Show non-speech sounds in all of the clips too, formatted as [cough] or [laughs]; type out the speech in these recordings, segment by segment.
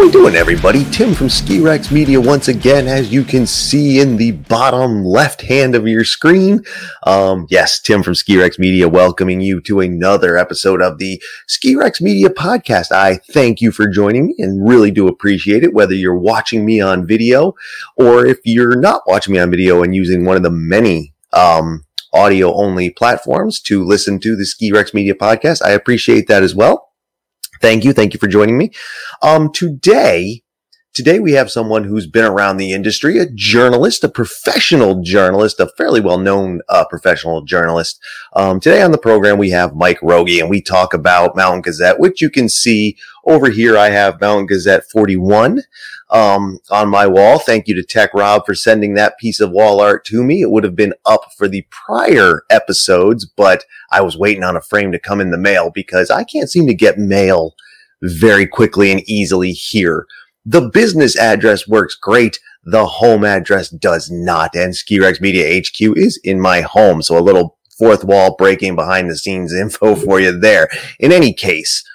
We doing, everybody? Tim from Ski Rex Media once again, as you can see in the bottom left hand of your screen. Um, yes, Tim from Ski Rex Media, welcoming you to another episode of the Ski Rex Media podcast. I thank you for joining me and really do appreciate it, whether you're watching me on video or if you're not watching me on video and using one of the many um, audio only platforms to listen to the Ski Rex Media podcast. I appreciate that as well. Thank you. Thank you for joining me. Um, today, today we have someone who's been around the industry, a journalist, a professional journalist, a fairly well known uh, professional journalist. Um, today on the program, we have Mike Rogge and we talk about Mountain Gazette, which you can see over here. I have Mountain Gazette 41 um, on my wall. Thank you to Tech Rob for sending that piece of wall art to me. It would have been up for the prior episodes, but I was waiting on a frame to come in the mail because I can't seem to get mail very quickly and easily here. The business address works great. The home address does not. And Skirex Media HQ is in my home. So a little fourth wall breaking behind the scenes [laughs] info for you there. In any case,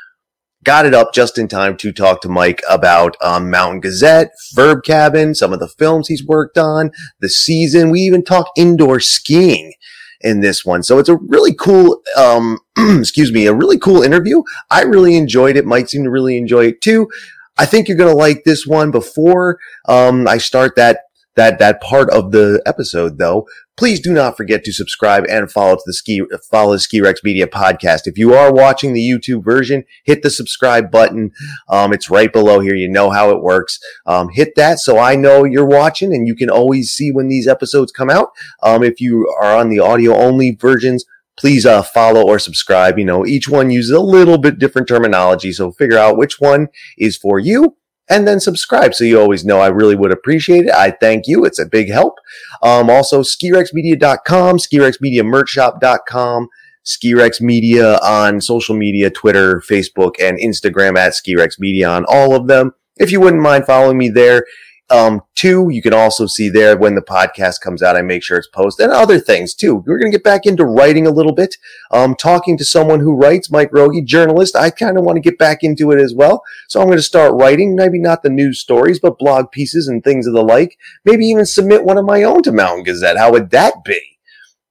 got it up just in time to talk to Mike about um, Mountain Gazette, Verb Cabin, some of the films he's worked on, the season. We even talk indoor skiing in this one. So it's a really cool, um, [clears throat] excuse me, a really cool interview. I really enjoyed it. Mike seemed to really enjoy it too. I think you're going to like this one before, um, I start that that that part of the episode though. Please do not forget to subscribe and follow to the ski follow the ski rex media podcast. If you are watching the youtube version hit the subscribe button. Um, it's right below here. You know how it works. Um, hit that so i know you're watching and you can always see when these episodes come out. Um, if you are on the audio only versions please uh, follow or subscribe you know each one uses a little bit different terminology so figure out which one is for you and then subscribe so you always know I really would appreciate it. I thank you. It's a big help. Um, also, skirexmedia.com, skirexmediamerchshop.com, Skirex Media on social media, Twitter, Facebook, and Instagram at Skirex Media on all of them. If you wouldn't mind following me there, um, two, you can also see there when the podcast comes out, I make sure it's posted and other things too. We're going to get back into writing a little bit. Um, talking to someone who writes, Mike Rogge, journalist. I kind of want to get back into it as well. So I'm going to start writing, maybe not the news stories, but blog pieces and things of the like. Maybe even submit one of my own to Mountain Gazette. How would that be?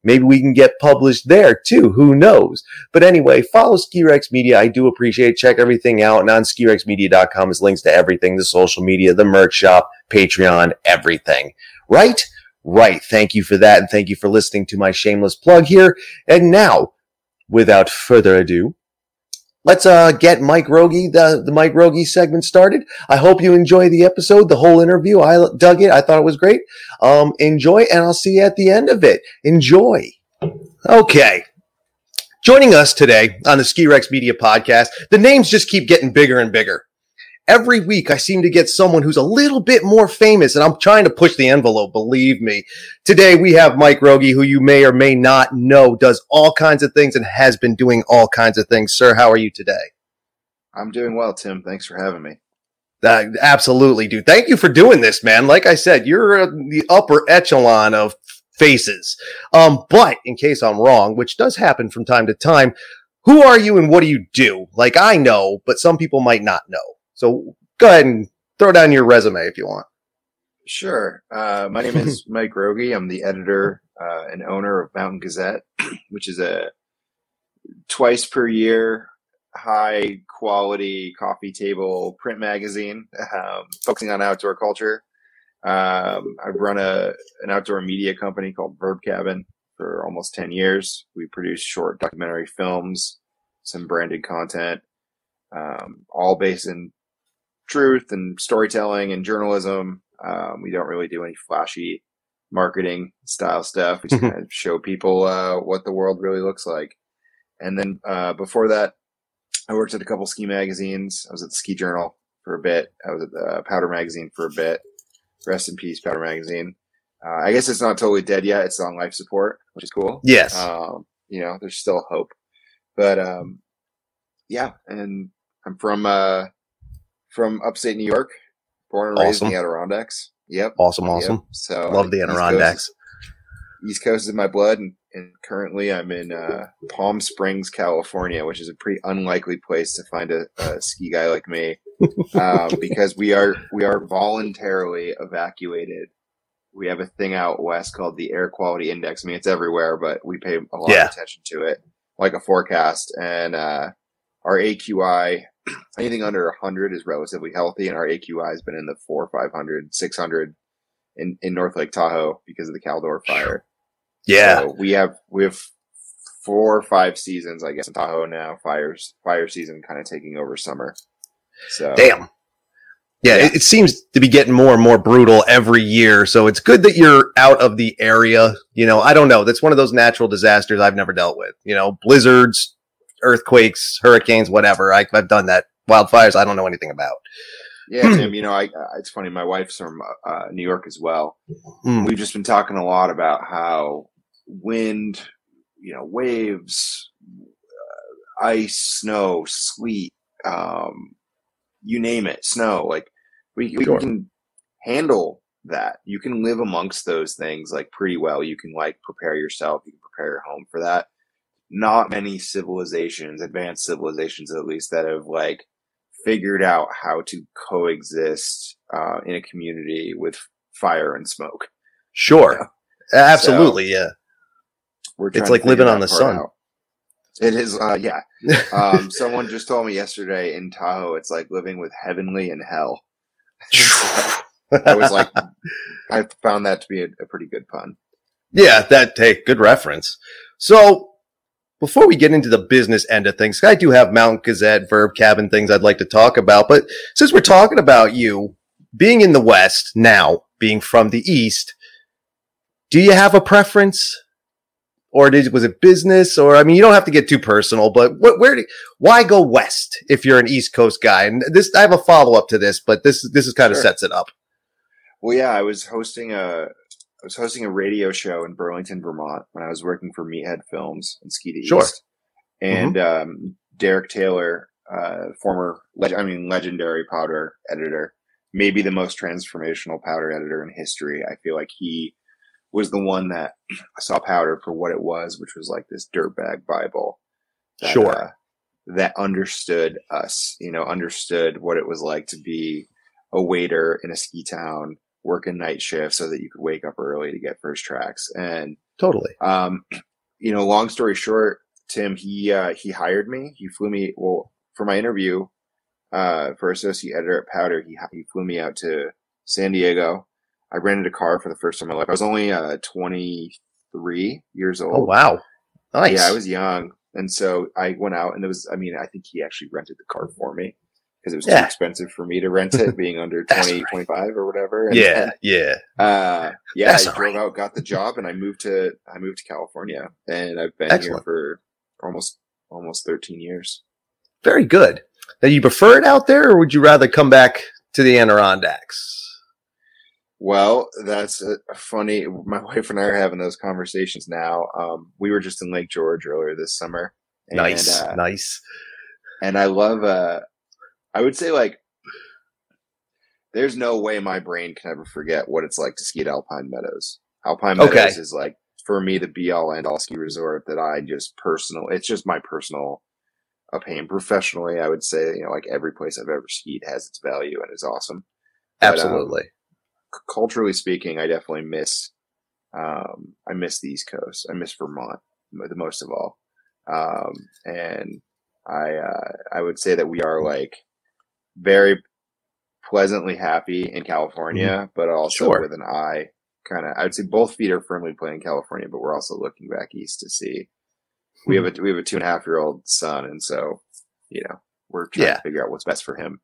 Maybe we can get published there too. Who knows? But anyway, follow Skirex Media. I do appreciate it. Check everything out. And on skirexmedia.com is links to everything, the social media, the merch shop, Patreon, everything. Right? Right. Thank you for that. And thank you for listening to my shameless plug here. And now, without further ado, let's uh, get Mike Rogge, the, the Mike Rogge segment started. I hope you enjoy the episode, the whole interview. I dug it. I thought it was great. Um, enjoy, and I'll see you at the end of it. Enjoy. Okay. Joining us today on the Ski Rex Media podcast, the names just keep getting bigger and bigger every week I seem to get someone who's a little bit more famous and I'm trying to push the envelope, believe me. Today we have Mike Rogge, who you may or may not know does all kinds of things and has been doing all kinds of things. Sir, how are you today? I'm doing well, Tim. Thanks for having me. Uh, absolutely, dude. Thank you for doing this, man. Like I said, you're uh, the upper echelon of faces. Um, but in case I'm wrong, which does happen from time to time, who are you and what do you do? Like I know, but some people might not know. So go ahead and throw down your resume if you want. Sure. Uh, my name is [laughs] Mike Rogge. I'm the editor uh, and owner of Mountain Gazette, [clears throat] which is a twice per year high quality coffee table print magazine um, focusing on outdoor culture. Um, I've run a an outdoor media company called Verb Cabin for almost ten years. We produce short documentary films, some branded content, um, all based in truth and storytelling and journalism. Um, we don't really do any flashy marketing style stuff. We just kind of show people uh, what the world really looks like. And then uh, before that, I worked at a couple ski magazines. I was at the Ski Journal for a bit. I was at the Powder Magazine for a bit. Rest in peace, Powder Magazine. Uh, I guess it's not totally dead yet. It's on life support, which is cool. Yes. Um, you know, there's still hope. But um, yeah, and I'm from uh, from upstate New York, born and raised in the Adirondacks. Yep. Awesome, awesome. Yep. So love the Adirondacks. East Coast, East Coast is my blood, and, and currently I'm in uh, Palm Springs, California, which is a pretty unlikely place to find a, a ski guy like me. [laughs] um, because we are we are voluntarily evacuated. We have a thing out west called the Air Quality Index. I mean, it's everywhere, but we pay a lot Yeah. of attention to it, like a forecast. And uh, our AQI, [clears throat] anything under 100 is relatively healthy, and our AQI has been in the four, 500, 600 in, in North Lake Tahoe because of the Caldor fire. Yeah. So we have we have four or five seasons, I guess, in Tahoe now. Fires fire season kind of taking over summer. So Damn. Yeah, Yeah. It, it seems to be getting more and more brutal every year. So it's good that you're out of the area. You know, I don't know. That's one of those natural disasters I've never dealt with. You know, blizzards, earthquakes, hurricanes, whatever. I, I've done that. Wildfires, I don't know anything about. yeah, Tim. You know, I uh, it's funny. My wife's from uh, New York as well. Mm. We've just been talking a lot about how wind, you know, waves, uh, ice, snow, sleet, um, you name it, snow. Like we, we Sure. can handle that. You can live amongst those things like pretty well. You can like prepare yourself. You can prepare your home for that. Not many civilizations, advanced civilizations at least, that have like figured out how to coexist uh, in a community with fire and smoke. Sure. Absolutely. yeah. We're It's like living on the sun. out. It is, uh, yeah. [laughs] Um, someone just told me yesterday in Tahoe, it's like living with heavenly and hell. [laughs] I was like, I found that to be a, a pretty good pun. Yeah, that hey, good reference. So before we get into the business end of things, I do have Mount Gazette, Verb Cabin things I'd like to talk about. But since we're talking about you being in the West now, being from the East, do you have a preference? Or did, was it business? Or I mean, you don't have to get too personal, but what, where do, why go west if you're an East Coast guy? And this, I have a follow up to this, but this, this is kind of Sure. sets it up. Well, yeah, I was hosting a, I was hosting a radio show in Burlington, Vermont when I was working for Meathead Films and Ski to Sure. East. And, um, Derek Taylor, uh, former, leg- I mean, legendary powder editor, maybe the most transformational powder editor in history. I feel like he was the one that [clears throat] saw powder for what it was, which was like this dirtbag Bible. that, Sure. uh, that understood us, you know, understood what it was like to be a waiter in a ski town, work a night shift so that you could wake up early to get first tracks. And, Totally. um, you know, long story short, Tim, he, uh, he hired me. He flew me, well, for my interview, uh, for associate editor at Powder, he, he flew me out to San Diego. I rented a car for the first time in my life. I was only, uh, 23 years old. Oh, wow. Nice. Yeah, I was young. And so I went out and it was, I mean, I think he actually rented the car for me because it was Yeah. too expensive for me to rent it [laughs] being under That's 20, right. 25 or whatever. And, yeah. Yeah. Uh, yeah, That's I drove right. out, got the job and I moved to, I moved to California and I've been here for almost, almost 13 years. Very good. Now, you prefer it out there, or would you rather come back to the Adirondacks? Well, that's funny. My wife and I are having those conversations now. Um, we were just in Lake George earlier this summer. And, nice, uh, nice. and I love uh I would say like there's no way my brain can ever forget what it's like to ski at Alpine Meadows. Alpine Okay. Meadows is like for me the be all end all ski resort that I just personal it's just my personal opinion. Professionally, I would say, you know, like every place I've ever skied has its value and is awesome. But, um, Absolutely. c- culturally speaking, I definitely miss um, I miss the East Coast. I miss Vermont the most of all, um, and I uh, I would say that we are like very pleasantly happy in California, but also Mm-hmm. Sure. with an eye kind of. I would say both feet are firmly playing California, but we're also looking back east to see. We have a we have a two and a half year old son, and so you know we're trying Yeah. to figure out what's best for him.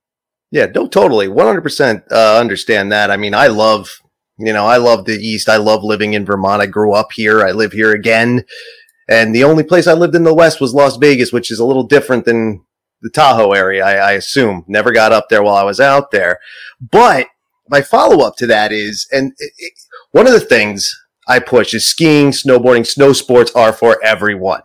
yeah, no, totally. 100% uh, understand that. I mean, I love, you know, I love the East. I love living in Vermont. I grew up here. I live here again. And the only place I lived in the West was Las Vegas, which is a little different than the Tahoe area, I, I assume. Never got up there while I was out there. But my follow up to that is, and it, it, one of the things I push is skiing, snowboarding, snow sports are for everyone.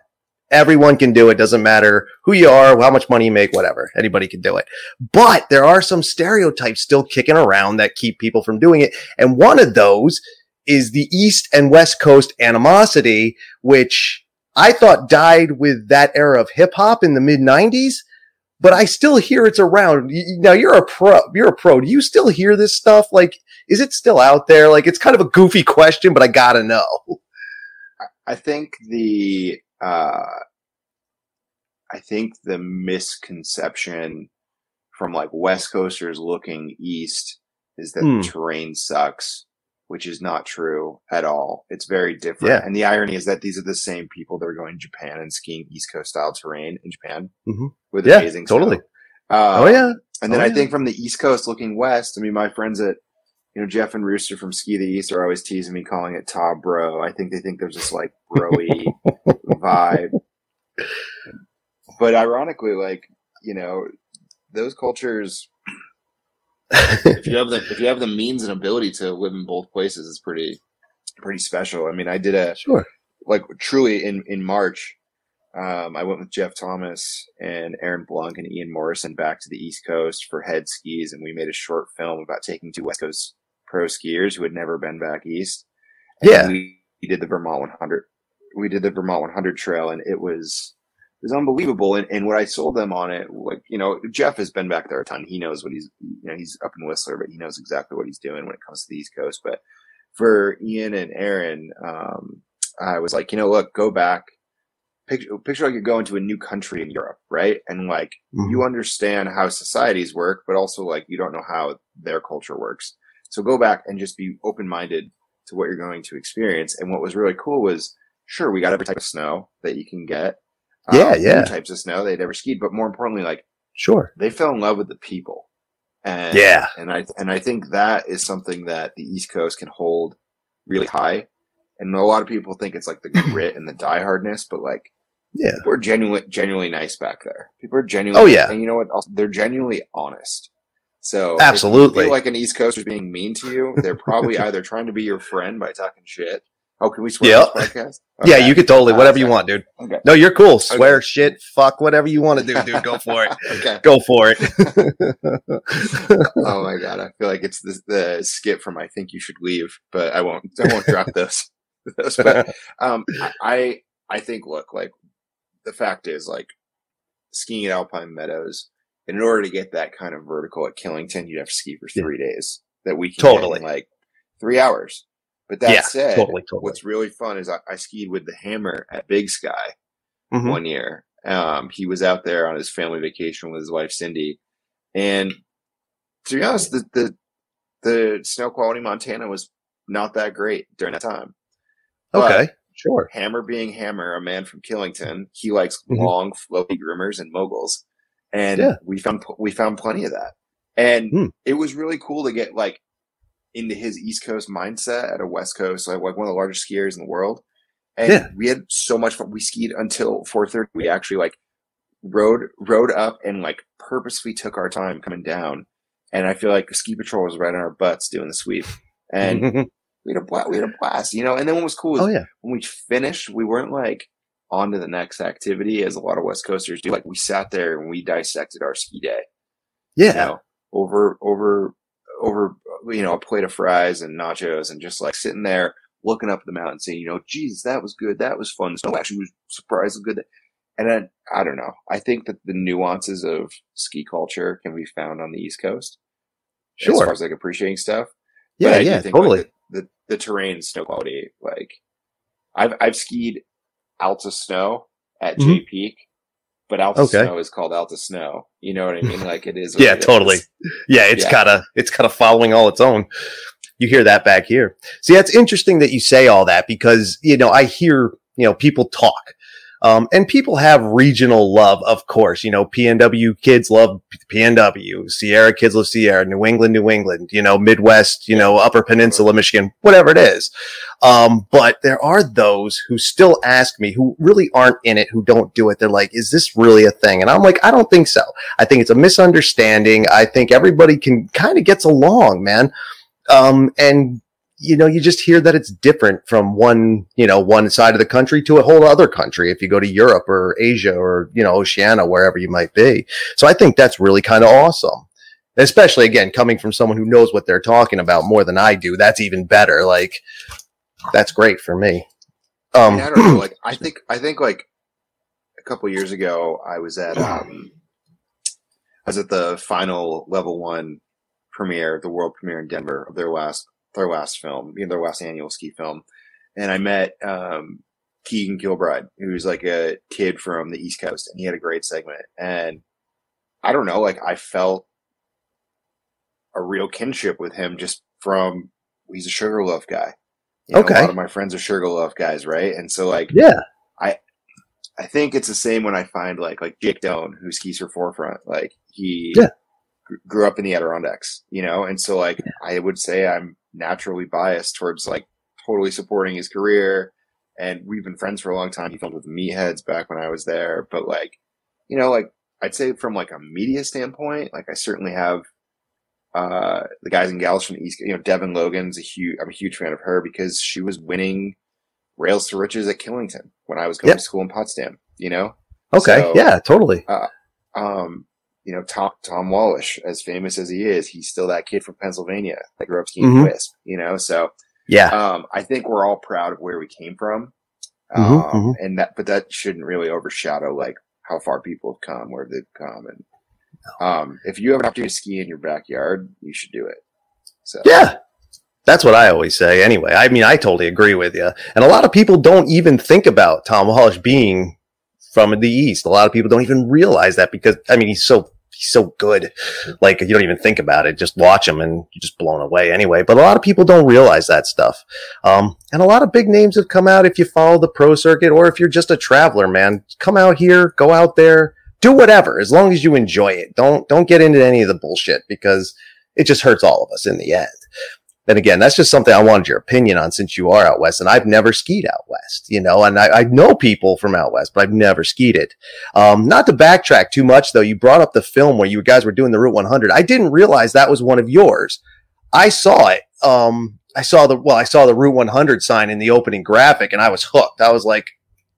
Everyone can do it. Doesn't matter who you are, how much money you make, whatever. Anybody can do it. But there are some stereotypes still kicking around that keep people from doing it. And one of those is the East and West Coast animosity, which I thought died with that era of hip hop in the mid 90s. But I still hear it's around. Now you're a pro. You're a pro. Do you still hear this stuff? Like, is it still out there? Like, it's kind of a goofy question, but I gotta know. I think the uh, I think the misconception from like West Coasters looking east is that Hmm. the terrain sucks, which is not true at all. It's very different. Yeah. And the irony is that these are the same people that are going to Japan and skiing East Coast style terrain in Japan Mhm. with Yeah, amazing totally. Uh, oh yeah, and then Oh, I yeah. think from the East Coast looking west, I mean, my friends at, you know, Jeff and Rooster from Ski the East are always teasing me calling it Top Bro. I think they think there's this like broy [laughs] vibe. But ironically, like, you know, those cultures, [laughs] if you have the, if you have the means and ability to live in both places, it's pretty, pretty special. I mean, I did a, sure. like truly in in March, um, I went with Jeff Thomas and Aaron Blunck and Ian Morrison back to the East Coast for head skis, and we made a short film about taking two West Coast pro skiers who had never been back east. And Yeah. we, we did the Vermont 100. We did the Vermont 100 trail, and it was was unbelievable. And, and what I sold them on it, like you know, Jeff has been back there a ton. He knows what he's you know he's up in Whistler, but he knows exactly what he's doing when it comes to the East Coast. But for Ian and Aaron, um, I was like, you know, look, go back. Picture, picture like you're going to a new country in Europe, right? And like Mhm. you understand how societies work, but also like you don't know how their culture works. So go back and just be open minded to what you're going to experience. And what was really cool was, sure, we got every type of snow that you can get. Yeah, um, new yeah. Types of snow they'd ever skied, but more importantly, like Sure. they fell in love with the people. And Yeah. and I and I think that is something that the East Coast can hold really high. And a lot of people think it's like the [laughs] grit and the diehardness, but like Yeah. people are genuinely genuinely nice back there. People are genuinely Oh, yeah. and you know what? Also, they're genuinely honest. So if Absolutely. you feel like an East Coaster's being mean to you, they're probably [laughs] either trying to be your friend by talking shit. Oh, can we swear this podcast? [laughs] Yeah, you could totally Uh, whatever you want, dude. Okay. No, you're cool. Swear, shit, fuck, whatever you want to do, dude. Go [laughs] for it. okay. Go for it. oh my god, I feel like it's the, the skit from "I Think You Should Leave," but I won't. I won't drop those. [laughs] those. But um, I I think look like the fact is like skiing at Alpine Meadows. In order to get that kind of vertical at Killington, you have to ski for Yeah. three days. That we can Totally. like three hours. But that Yeah, said, totally, totally. what's really fun is I, I skied with the Hammer at Big Sky Mhm. one year. Um, he was out there on his family vacation with his wife Cindy, and to be honest, the the, the snow quality in Montana was not that great during that time. But Okay, sure. Hammer being Hammer, a man from Killington, he likes Mhm. long, flowy groomers and moguls, and Yeah. we found we found plenty of that, and Hmm. it was really cool to get like into his East Coast mindset at a West Coast, like, like one of the largest skiers in the world. And Yeah. we had so much fun. We skied until 4:30. We actually like rode rode up and like purposely took our time coming down. And I feel like the ski patrol was right on our butts doing the sweep. And [laughs] we had a blast. We had a blast, you know. And then what was cool was oh yeah, when we finished, we weren't like on to the next activity as a lot of West Coasters do. Like we sat there and we dissected our ski day yeah. you know, over over over you know a plate of fries and nachos and just like sitting there looking up at the mountain saying you know Jesus that was good that was fun snow actually was surprisingly good and then i don't know i think that the nuances of ski culture can be found on the east coast as Sure. far as like appreciating stuff Yeah, I yeah, think, totally. like, the, the the terrain snow quality like i've i've skied alta snow at Mhm. jay peak but alta Okay. snow is called alta snow you know what i mean like it is [laughs] Yeah, it is. totally. yeah, it's Yeah. kind of it's kind of following all its own. You hear that back here. See, that's interesting that you say all that because you know I hear you know people talk, um, and people have regional love, of course. You know, PNW kids love PNW, Sierra kids love Sierra, New England, New England. You know, Midwest, you know, Upper Peninsula, Michigan, whatever it is. Um, but there are those who still ask me who really aren't in it, who don't do it. They're like, "Is this really a thing?" And I'm like, "I don't think so." I think it's a misunderstanding. I think everybody can kind of gets along, man. Um, and you know, you just hear that it's different from one, you know, one side of the country to a whole other country. If you go to Europe or Asia or, you know, Oceania, wherever you might be. So I think that's really kind of awesome. Especially again, coming from someone who knows what they're talking about more than I do. That's even better. Like, that's great for me. I, Um, mean, I don't know. [clears throat] Like, I think, I think, like a couple years ago, I was at um, I was at the final level one premiere, the world premiere in Denver of their last their last film, you know, their last annual ski film, and I met um, Keegan Gilbride, who's like a kid from the East Coast, and he had a great segment. And I don't know, like I felt a real kinship with him just from he's a Sugarloaf guy. You know, Okay. A lot of my friends are Sugarloaf guys, right? And so like Yeah. I I think it's the same when I find like like Jake Doan, who skis for Forefront. Like he Yeah. Gr- grew up in the Adirondacks, you know, and so like I would say I'm naturally biased towards like totally supporting his career. And we've been friends for a long time. He filmed with the Meatheads back when I was there, but like, you know, like I'd say from like a media standpoint, like I certainly have uh the guys and gals from the East. You know, Devin Logan's a huge. I'm a huge fan of her because she was winning rails to riches at Killington when I was going Yep. to school in Potsdam. You know, Okay. So- yeah, totally. um, you know, Tom Tom Wallisch, as famous as he is, he's still that kid from Pennsylvania that grew up skiing Mhm. Wisp. You know, so Yeah. um, I think we're all proud of where we came from, Mhm, um, and that, but that shouldn't really overshadow like how far people have come, where they've come, and um, if you have an opportunity to ski in your backyard, you should do it. So Yeah. That's what I always say anyway. I mean, I totally agree with you. And a lot of people don't even think about Tom Wallisch being from the East. A lot of people don't even realize that because, I mean, he's so, he's so good. Like, you don't even think about it. Just watch him and you're just blown away anyway. But a lot of people don't realize that stuff. Um, and a lot of big names have come out if you follow the pro circuit or if you're just a traveler, man. Come out here, go out there, do whatever as long as you enjoy it. Don't, don't get into any of the bullshit because it just hurts all of us in the end. And again, that's just something I wanted your opinion on since you are out west and I've never skied out west, you know, and I, I know people from out west, but I've never skied it. Um, not to backtrack too much though. You brought up the film where you guys were doing the Route 100. I didn't realize that was one of yours. I saw it. Um, I saw the, well, I saw the Route 100 sign in the opening graphic and I was hooked. I was like,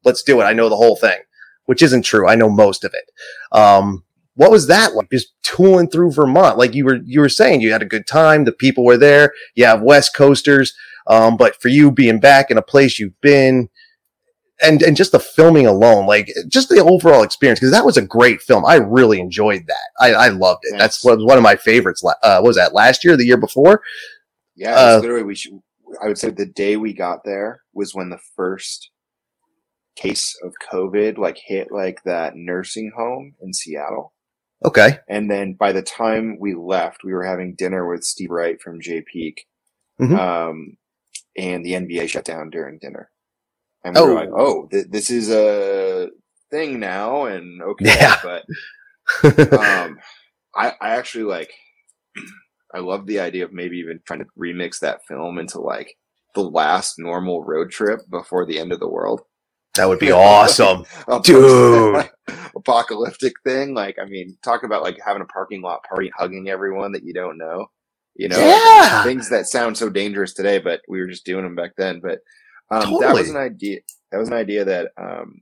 let's do it. I know the whole thing, which isn't true. I know most of it. Um, what was that like? Just tooling through Vermont, like you were you were saying, you had a good time. The people were there. You have West Coasters, um, but for you being back in a place you've been, and and just the filming alone, like just the overall experience, because that was a great film. I really enjoyed that. I, I loved it. That's what one of my favorites. Uh, what was that last year, the year before? Yeah, Uh, literally we should. I would say the day we got there was when the first case of COVID like hit like that nursing home in Seattle. Okay, And then by the time we left, we were having dinner with Steve Wright from Jay Peak. Mhm. Um, and the NBA shut down during dinner. And we Oh. were like, oh, th- this is a thing now. And okay. Yeah. But [laughs] um, I, I actually like, [clears throat] I love the idea of maybe even trying to remix that film into like the last normal road trip before the end of the world. That would be [laughs] awesome. Dude. [laughs] apocalyptic thing. Like, I mean, talk about like having a parking lot party, hugging everyone that you don't know. You know, Yeah. things that sound so dangerous today, but we were just doing them back then. But um, that was an idea. That was an idea that um,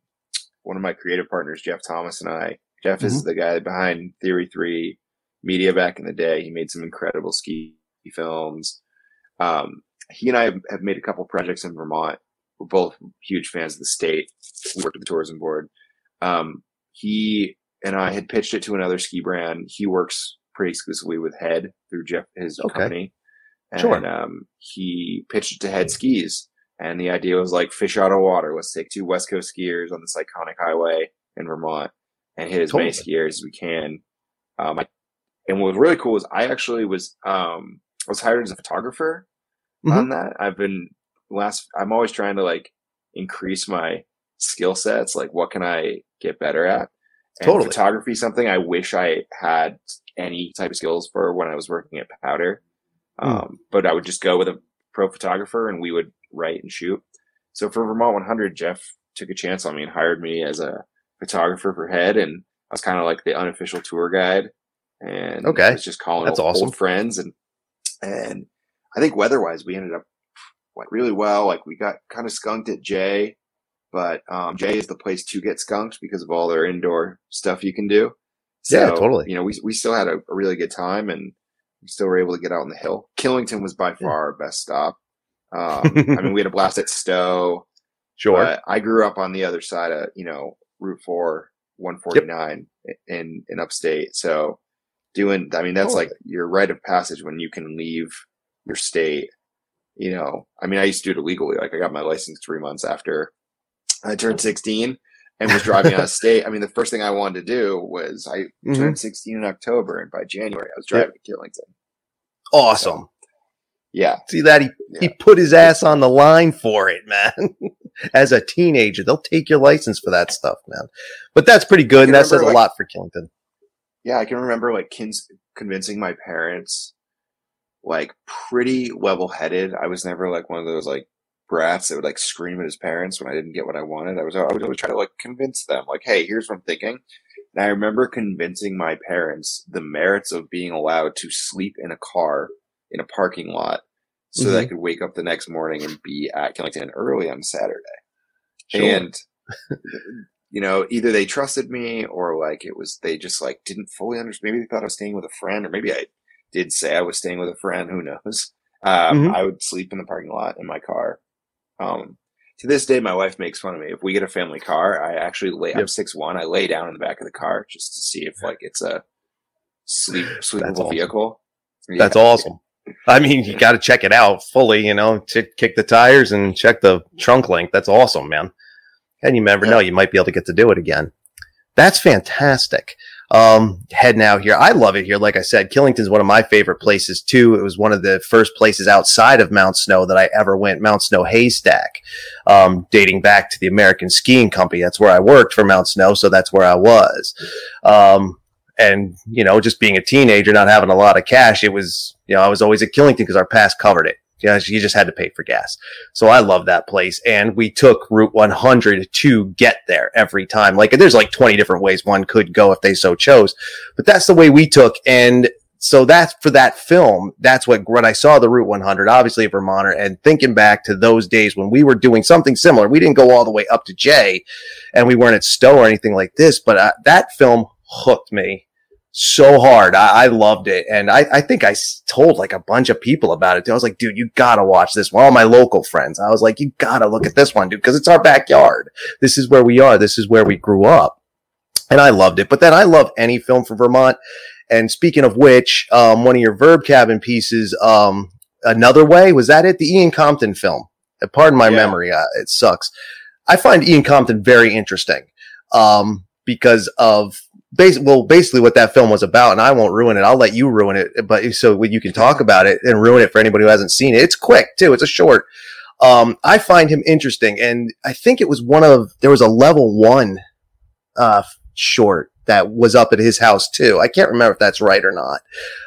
one of my creative partners, Jeff Thomas, and I. Jeff is Mm-hmm. the guy behind Theory Three Media back in the day. He made some incredible ski films. Um, he and I have made a couple projects in Vermont. We're both huge fans of the state. We worked at the tourism board. Um, he and I had pitched it to another ski brand. He works pretty exclusively with Head through Jeff, his Okay. company. And, Sure. um, he pitched it to Head Skis. And the idea was like fish out of water. Let's take two West Coast skiers on this iconic highway in Vermont and hit as many skiers as we can. Um, I, and what was really cool is I actually was, um, I was hired as a photographer Mhm. on that. I've been last, I'm always trying to like increase my skill sets. Like what can I get better at? And Totally. photography something I wish I had any type of skills for when I was working at Powder. Hmm. Um, but I would just go with a pro photographer and we would write and shoot. So for Vermont 100, Jeff took a chance on me and hired me as a photographer for head. And I was kind of like the unofficial tour guide. And Okay. I was just calling That's old, awesome. old friends. And, and I think weather-wise, we ended up like really well. Like we got kind of skunked at Jay, but um, Jay is the place to get skunked because of all their indoor stuff you can do. Yeah, totally. You know, we we still had a, a really good time, and we still were able to get out on the hill. Killington was by far our best stop. [laughs] Um, I mean, we had a blast at Stowe. Sure. But I grew up on the other side of you know Route Four, one forty nine in in upstate. So doing. I mean, that's like your rite of passage when you can leave your state. You know, I mean, I used to do it illegally. Like I got my license three months after I turned 16 and was driving out of [laughs] state. I mean, the first thing I wanted to do was I mm-hmm. turned 16 in October, and by January I was driving yep. to Killington. Awesome. So, yeah. See that he yeah. he put his ass on the line for it, man. [laughs] As a teenager, they'll take your license for that stuff, man. But that's pretty good, and that says like, a lot for Killington. Yeah, I can remember like kins- convincing my parents, like pretty level headed. I was never like one of those like brats that would like scream at his parents when I didn't get what I wanted. I was I would always try to like convince them, like, hey, here's what I'm thinking. And I remember convincing my parents the merits of being allowed to sleep in a car in a parking lot so mm-hmm. that I mm-hmm. could wake up the next morning and be at Killington early on Saturday. Sure. And [laughs] you know, either they trusted me or like it was they just like didn't fully understand. Maybe they thought I was staying with a friend, or maybe I did say I was staying with a friend. Who knows? Um, mm-hmm. I would sleep in the parking lot in my car. Um, to this day, my wife makes fun of me. If we get a family car, I actually lay. Yep. I'm six one. I lay down in the back of the car just to see if like it's a sleep [sighs] sleepable awesome. vehicle. Yeah. That's awesome. I mean, you got to check it out fully, you know, to kick the tires and check the trunk length. That's awesome, man. And you never know, you might be able to get to do it again. That's fantastic. Um, heading out here. I love it here. Like I said, Killington's one of my favorite places too. It was one of the first places outside of Mount Snow that I ever went, Mount Snow Haystack, um, dating back to the American Skiing Company. That's where I worked for Mount Snow. So that's where I was. Um, and, you know, just being a teenager, not having a lot of cash, it was, you know, I was always at Killington because our pass covered it. Yeah, you just had to pay for gas. So I love that place. And we took Route 100 to get there every time. Like there's like 20 different ways one could go if they so chose, but that's the way we took. And so that's for that film. That's what, when I saw the Route 100, obviously a Vermonter and thinking back to those days when we were doing something similar. We didn't go all the way up to Jay and we weren't at Stowe or anything like this, but uh, that film hooked me so hard. I, I loved it. And I, I, think I told like a bunch of people about it. I was like, dude, you gotta watch this one. All my local friends. I was like, you gotta look at this one, dude, because it's our backyard. This is where we are. This is where we grew up. And I loved it. But then I love any film from Vermont. And speaking of which, um, one of your verb cabin pieces, um, another way, was that it? The Ian Compton film. Uh, pardon my yeah. memory. Uh, it sucks. I find Ian Compton very interesting. Um, because of basically, well, basically what that film was about, and I won't ruin it. I'll let you ruin it, but so you can talk about it and ruin it for anybody who hasn't seen it. It's quick too. It's a short. Um, I find him interesting, and I think it was one of there was a level one uh, short that was up at his house too. I can't remember if that's right or not,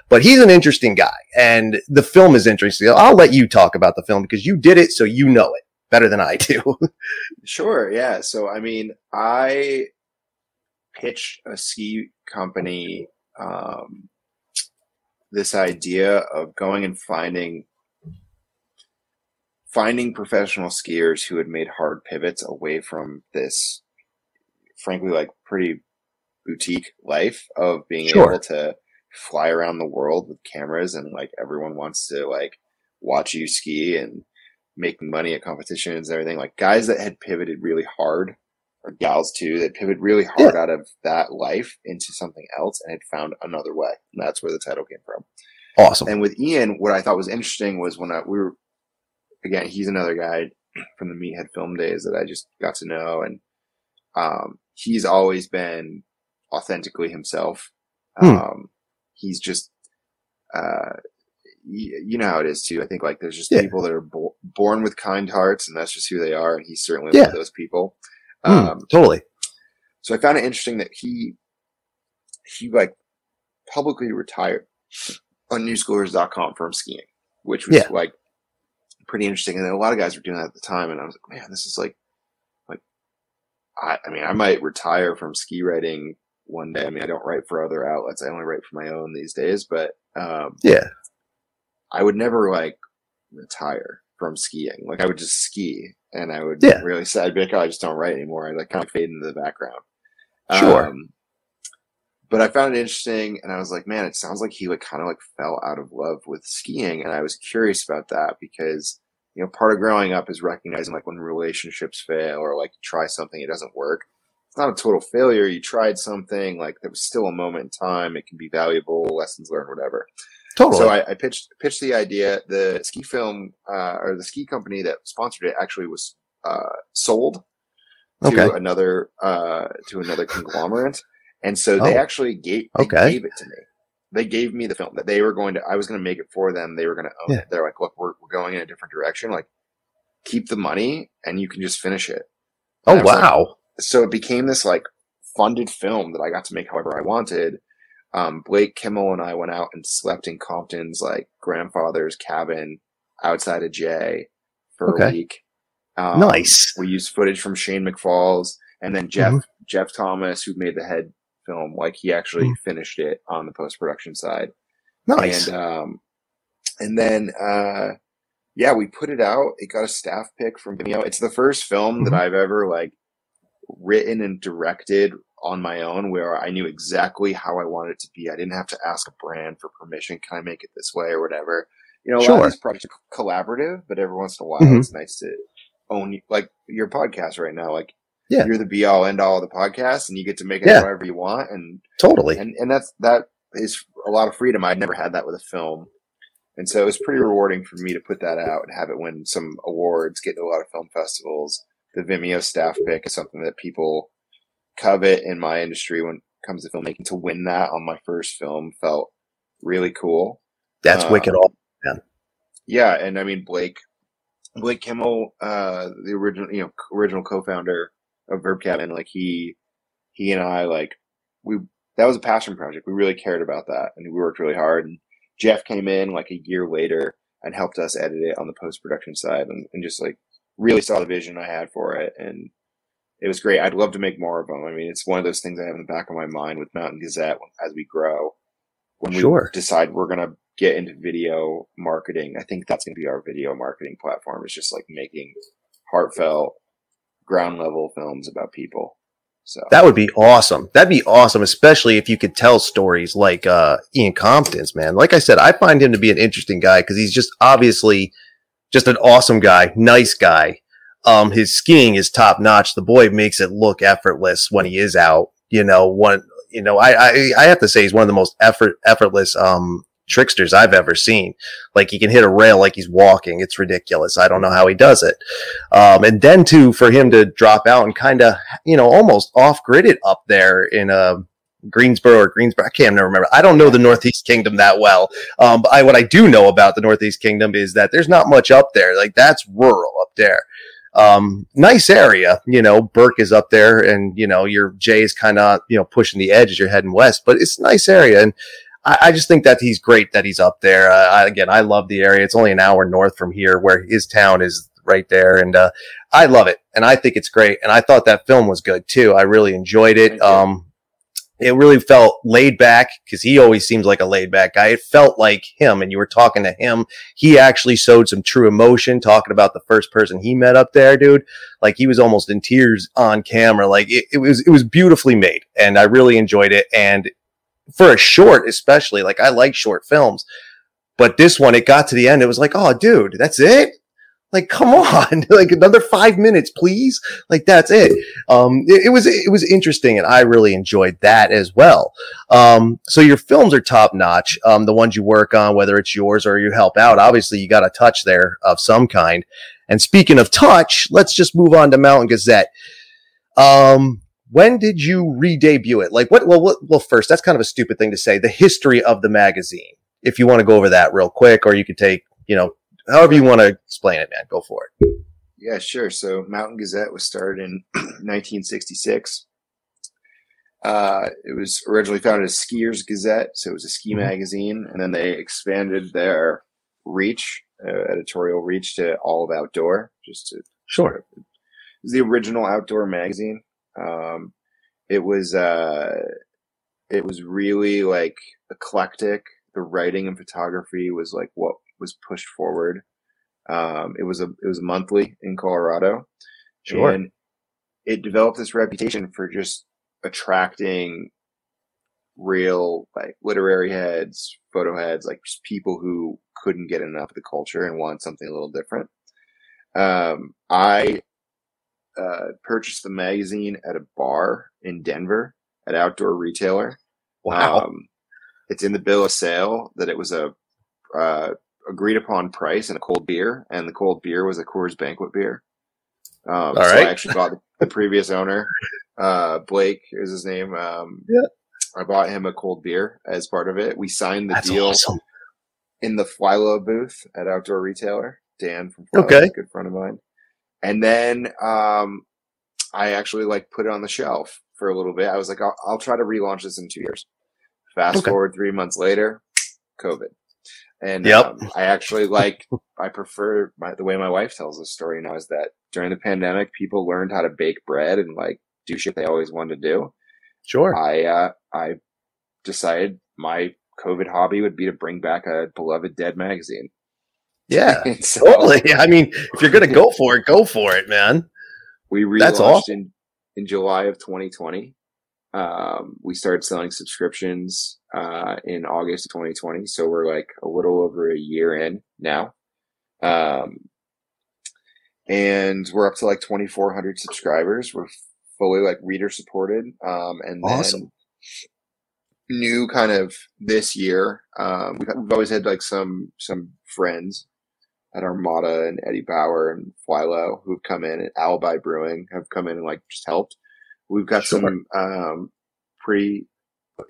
but he's an interesting guy, and the film is interesting. I'll let you talk about the film because you did it, so you know it better than I do. [laughs] sure, yeah. So I mean, I pitched a ski company um, this idea of going and finding finding professional skiers who had made hard pivots away from this frankly like pretty boutique life of being sure. able to fly around the world with cameras and like everyone wants to like watch you ski and make money at competitions and everything like guys that had pivoted really hard or gals too that pivot really hard yeah. out of that life into something else and had found another way. And that's where the title came from. Awesome. And with Ian, what I thought was interesting was when I, we were, again, he's another guy [clears throat] from the Meathead film days that I just got to know. And, um, he's always been authentically himself. Hmm. Um, he's just, uh, you, know how it is too. I think like there's just yeah. people that are bo- born with kind hearts and that's just who they are. And he's certainly yeah. one of those people. Hmm, um, totally. So I found it interesting that he he like publicly retired on newschoolers.com from skiing, which was yeah. like pretty interesting. And then a lot of guys were doing that at the time, and I was like, man, this is like like I I mean, I might retire from ski writing one day. I mean, I don't write for other outlets. I only write for my own these days, but um, yeah, I would never like retire from skiing. Like I would just ski and I would yeah. really sad. I'd be like, oh, I just don't write anymore. I'd like kind of fade into the background. Sure. Um, but I found it interesting and I was like, man, it sounds like he like kind of like fell out of love with skiing. And I was curious about that because, you know, part of growing up is recognizing like when relationships fail or like try something, it doesn't work. It's not a total failure. You tried something like there was still a moment in time. It can be valuable, lessons learned, whatever. Totally. So I, I pitched pitched the idea. The ski film uh, or the ski company that sponsored it actually was uh, sold to Okay. another uh, to another conglomerate, and so they Oh. actually gave they Okay. gave it to me. They gave me the film that they were going to. I was going to make it for them. They were going to own Yeah. it. They're like, look, we're we're going in a different direction. Like, keep the money, and you can just finish it. oh And I was like, wow. so it became this like funded film that I got to make however I wanted. Um, Blake Kimmel and I went out and slept in Compton's like grandfather's cabin outside of Jay for Okay. a week. Um, Nice. We used footage from Shane McFalls and then Jeff Jeff Thomas, who made the head film, like he actually finished it on the post production side. Nice. And um, and then uh, yeah, we put it out. It got a staff pick from Vimeo. It's the first film that Mhm. I've ever like written and directed on my own, where I knew exactly how I wanted it to be. I didn't have to ask a brand for permission. Can I make it this way or whatever? You know, a lot Sure. of these projects are collaborative, but every once in a while, Mhm. it's nice to own like your podcast right now. Like, Yeah. you're the be all end all of the podcast, and you get to make it Yeah. however you want, and totally. and and that's that is a lot of freedom. I'd never had that with a film, and so it was pretty rewarding for me to put that out and have it win some awards, get to a lot of film festivals. The Vimeo staff pick is something that people covet in my industry when it comes to filmmaking. To win that on my first film felt really cool. That's uh, wicked. All Yeah, and I mean Blake, Blake Kimmel, uh, the original, you know, original co-founder of Verb Cabin, like he, he and I, like we, that was a passion project. We really cared about that, and we worked really hard. And Jeff came in like a year later and helped us edit it on the post production side, and, and just like really saw the vision I had for it, and it was great. I'd love to make more of them. I mean, it's one of those things I have in the back of my mind with Mountain Gazette as we grow. When we Sure. decide we're gonna get into video marketing, I think that's gonna be our video marketing platform. It's just like making heartfelt, ground level films about people. So That would be awesome. That'd be awesome, especially if you could tell stories like uh, Ian Compton's, man. Like I said, I find him to be an interesting guy because he's just obviously just an awesome guy, nice guy. Um, his skiing is top notch. The boy makes it look effortless when he is out. You know, one, you know, I, I, I have to say he's one of the most effort, effortless, um, tricksters I've ever seen. Like he can hit a rail like he's walking. It's ridiculous. I don't know how he does it. Um, and then too, for him to drop out and kind of, you know, almost off grid it up there in, uh, Greensboro or Greensboro. I can't remember. I don't know the Northeast Kingdom that well. Um, but I, what I do know about the Northeast Kingdom is that there's not much up there. Like that's rural up there. Um, nice area, you know, Burke is up there and, you know, your Jay is kind of, you know, pushing the edge as you're heading west, but it's a nice area. And I, I just think that he's great that he's up there. Uh, I, again, I love the area. It's only an hour north from here where his town is right there. And, uh, I love it and I think it's great. And I thought that film was good too. I really enjoyed it. Um, it really felt laid back because he always seems like a laid back guy. It felt like him, and you were talking to him. He actually showed some true emotion talking about the first person he met up there, dude. Like he was almost in tears on camera. Like it, it was, it was beautifully made, and I really enjoyed it. And for a short, especially, like I like short films, but this one, it got to the end, it was like, oh, dude, that's it. Like, come on, [laughs] like another five minutes, please. Like that's it. Um, it, it was it was interesting, and I really enjoyed that as well. Um, so your films are top notch. Um, the ones you work on, whether it's yours or you help out, obviously you got a touch there of some kind. And speaking of touch, let's just move on to Mountain Gazette. Um, when did you re-debut it? Like what? Well, what, well, first, that's kind of a stupid thing to say. The history of the magazine. If you want to go over that real quick, or you could take, you know, however you want to explain it, man. Go for it. Yeah, sure. So Mountain Gazette was started in [clears throat] 1966. Uh, it was originally founded as Skiers Gazette, so it was a ski Mhm. magazine, and then they expanded their reach, uh, editorial reach, to all of outdoor, just to Sure. it was the original outdoor magazine. Um, it was uh, it was really like eclectic. The writing and photography was like what was pushed forward. Um, it was a it was monthly in Colorado, Sure. and it developed this reputation for just attracting real like literary heads, photo heads, like just people who couldn't get enough of the culture and want something a little different. Um, I uh, purchased the magazine at a bar in Denver, at Outdoor Retailer. Wow. Um, it's in the bill of sale that it was a uh, agreed upon price and a cold beer, and the cold beer was a Coors Banquet beer. Um, All so right. I actually bought the, the previous owner, uh, Blake is his name. Um, Yeah. I bought him a cold beer as part of it. We signed the That's deal awesome. in the Flylow booth at Outdoor Retailer. Dan from Flylow, Okay. good friend of mine. And then um, I actually like put it on the shelf for a little bit. I was like, I'll, I'll try to relaunch this in two years. Fast Okay. forward three months later, COVID. And Yep. um, I actually like, I prefer my, the way my wife tells this story now is that during the pandemic, people learned how to bake bread and like do shit they always wanted to do. Sure. I, uh, I decided my COVID hobby would be to bring back a beloved dead magazine. Yeah. [laughs] So Totally. I mean, if you're gonna go for it, go for it, man. we relaunched That's awesome. in, in July of 2020. Um, we started selling subscriptions uh, in August of 2020. So we're like a little over a year in now. Um, and we're up to like 2,400 subscribers. We're fully like reader supported. Um, and then new kind of this year, um, we've, we've always had like some, some friends at Armada and Eddie Bauer and Flylow who've come in and Alibi Brewing have come in and like just helped. We've got Sure. some, um, pretty,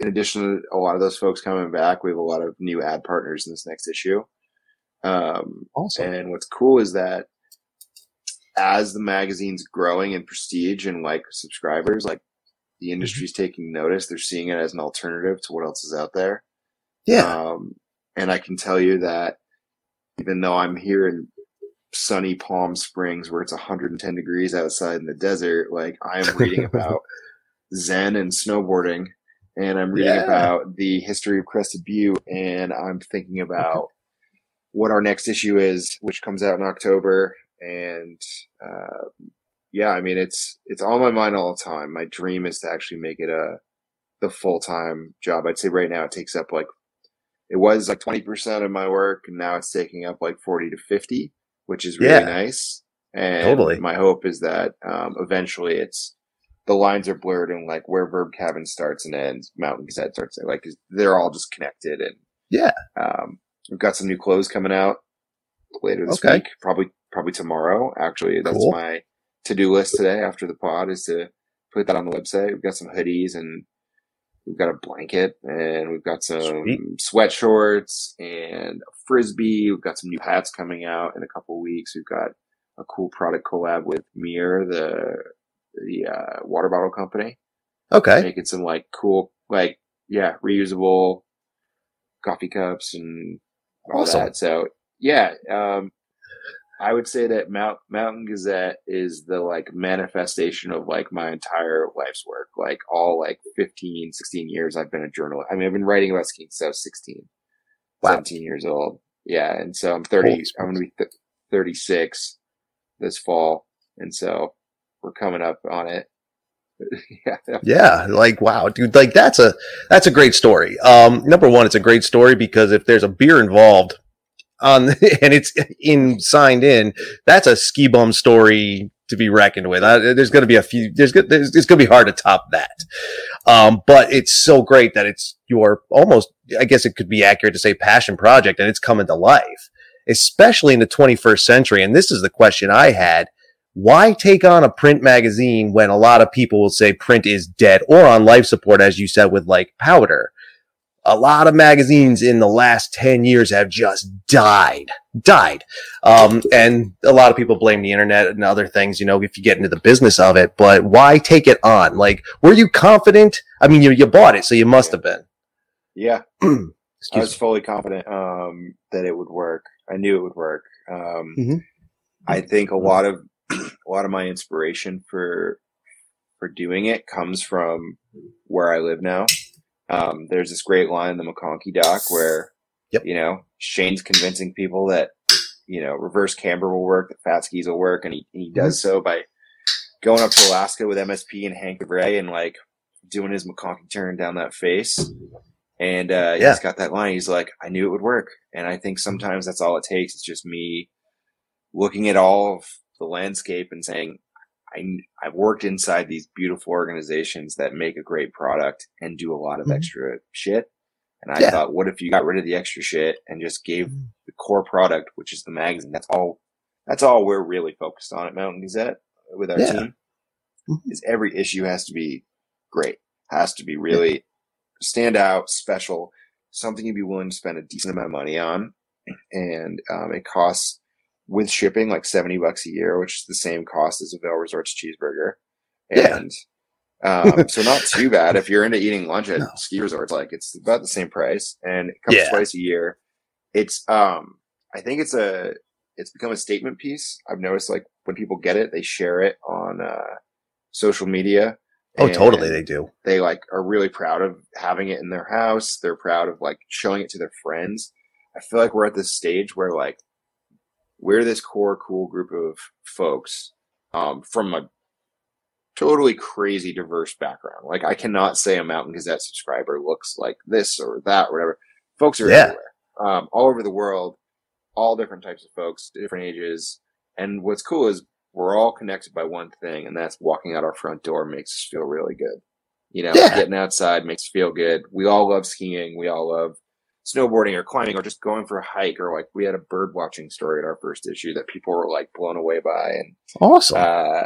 in addition to a lot of those folks coming back, we have a lot of new ad partners in this next issue. Um, Awesome. and what's cool is that as the magazine's growing in prestige and like subscribers, like the industry's taking notice, they're seeing it as an alternative to what else is out there. Yeah. Um, and I can tell you that even though I'm here in sunny Palm Springs where it's 110 degrees outside in the desert, like I'm reading [laughs] about Zen and snowboarding and I'm reading Yeah. about the history of Crested Butte and I'm thinking about what our next issue is, which comes out in October. And, uh, yeah, I mean, it's, it's on my mind all the time. My dream is to actually make it a, the full-time job. I'd say right now it takes up like, it was like 20% of my work and now it's taking up like 40 to 50, which is really Yeah. nice. And Totally. my hope is that, um, eventually it's, the lines are blurred and like where Verb Cabin starts and ends, Mountain Gazette starts, like they're all just connected. And Yeah. um, we've got some new clothes coming out later this Okay. week, probably probably tomorrow. Actually, that's Cool. my to do list today after the pod is to put that on the website. We've got some hoodies and we've got a blanket and we've got some Sweet. sweat shorts and a frisbee. We've got some new hats coming out in a couple of weeks. We've got a cool product collab with MiiR, the the uh, water bottle company Okay. making some like cool, like yeah, reusable coffee cups and all Awesome. that. So yeah, um, I would say that Mount Mountain Gazette is the like manifestation of like my entire life's work. Like all like 15, 16 years I've been a journalist. I mean, I've been writing about skiing since I was 16, Wow. 17 years old. Yeah. And so I'm 30, Holy I'm going to be th- 36 this fall. And so we're coming up on it. [laughs] yeah. Yeah, like wow, dude, like that's a that's a great story. Um, number one, it's a great story because if there's a beer involved on [laughs] and it's in signed in, that's a ski bum story to be reckoned with. Uh, there's going to be a few. There's there's it's going to be hard to top that. Um, but it's so great that it's your almost. I guess it could be accurate to say passion project, and it's coming to life, especially in the 21st century. And this is the question I had why take on a print magazine when a lot of people will say print is dead or on life support, as you said, with like powder? A lot of magazines in the last 10 years have just died, died. Um, and a lot of people blame the internet and other things, you know, if you get into the business of it, but why take it on? Like, were you confident? I mean, you, you bought it, so you must have been. Yeah. [clears throat] I was fully confident um, that it would work. I knew it would work. Um, Mhm. I think a lot of [clears throat] a lot of my inspiration for for doing it comes from where I live now. Um, there's this great line in the McConkey doc where Yep. you know Shane's convincing people that you know reverse camber will work, that fat skis will work, and he, he does Mm-hmm. so by going up to Alaska with MSP and Hank Ray and like doing his McConkey turn down that face. And uh, Yeah. he's got that line. He's like, I knew it would work. And I think sometimes that's all it takes. It's just me looking at all of the landscape and saying, I, I've worked inside these beautiful organizations that make a great product and do a lot of mm-hmm. extra shit. And I yeah. thought, what if you got rid of the extra shit and just gave mm-hmm. the core product, which is the magazine? That's all. That's all we're really focused on at Mountain Gazette with our yeah. team. Mm-hmm. Is every issue has to be great, has to be really yeah. stand out, special, something you'd be willing to spend a decent amount of money on, and um, it costs with shipping like 70 bucks a year, which is the same cost as a Vail Resorts cheeseburger. And yeah. um, [laughs] so not too bad if you're into eating lunch at no. ski resorts, like it's about the same price and it comes yeah. twice a year. It's, um, I think it's a, it's become a statement piece. I've noticed like when people get it, they share it on, uh, social media. Oh, totally. They do. They like are really proud of having it in their house. They're proud of like showing it to their friends. I feel like we're at this stage where like we're this core cool group of folks um, from a totally crazy diverse background. Like I cannot say a Mountain Gazette subscriber looks like this or that or whatever. Folks are yeah. everywhere, um, all over the world, all different types of folks, different ages. And what's cool is we're all connected by one thing, and that's walking out our front door makes us feel really good. You know, yeah. getting outside makes us feel good. We all love skiing. We all love snowboarding or climbing or just going for a hike or like we had a bird watching story at our first issue that people were like blown away by and awesome. uh,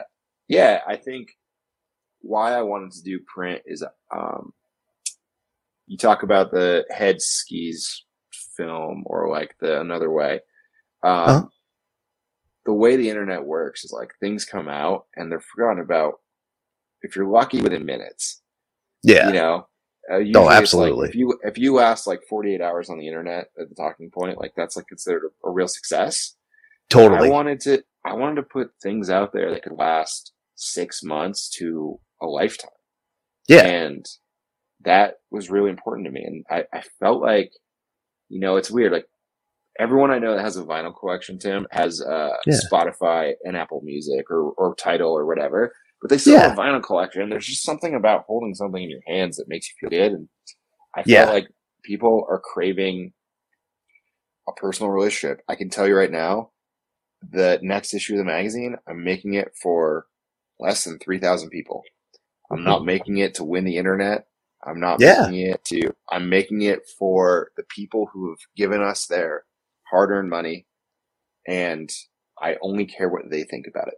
yeah i think why i wanted to do print is um, you talk about the head skis film or like the another way. Um, huh? the way the internet works is like things come out and they're forgotten about if you're lucky within minutes. Yeah. You know uh, oh, absolutely. Like if you if you last like 48 hours on the internet at the talking point, like that's like considered a, a real success. Totally. I wanted to I wanted to put things out there that could last six months to a lifetime. Yeah. And that was really important to me. And I, I felt like, you know, it's weird. Like everyone I know that has a vinyl collection, Tim, has uh, yeah. Spotify and Apple Music or, or Tidal or whatever but they still yeah. have a vinyl collection. There's just something about holding something in your hands that makes you feel good. And I feel yeah. like people are craving a personal relationship. I can tell you right now, the next issue of the magazine, I'm making it for less than 3,000 people. I'm mm-hmm. not making it to win the internet. I'm not yeah. making it to, I'm making it for the people who have given us their hard earned money. And I only care what they think about it.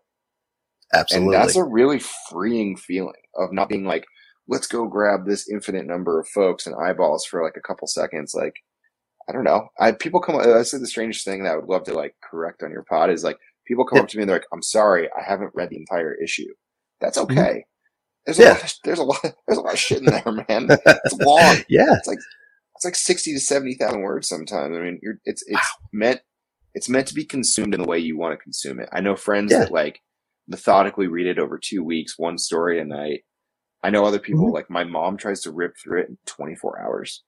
Absolutely. And that's a really freeing feeling of not being like, let's go grab this infinite number of folks and eyeballs for like a couple seconds. Like, I don't know. I people come. I said the strangest thing that I would love to like correct on your pod is like people come up to me and they're like, "I'm sorry, I haven't read the entire issue." That's mm-hmm. okay. There's a yeah. lot. Of, there's a lot. [laughs] There's a lot of shit in there, man. It's long. [laughs] yeah. It's like it's like sixty to seventy thousand words sometimes. I mean, it's it's wow. meant it's meant to be consumed in the way you want to consume it. I know friends yeah. that like methodically read it over two weeks, one story a night. I know other people, mm-hmm. like my mom tries to rip through it in 24 hours.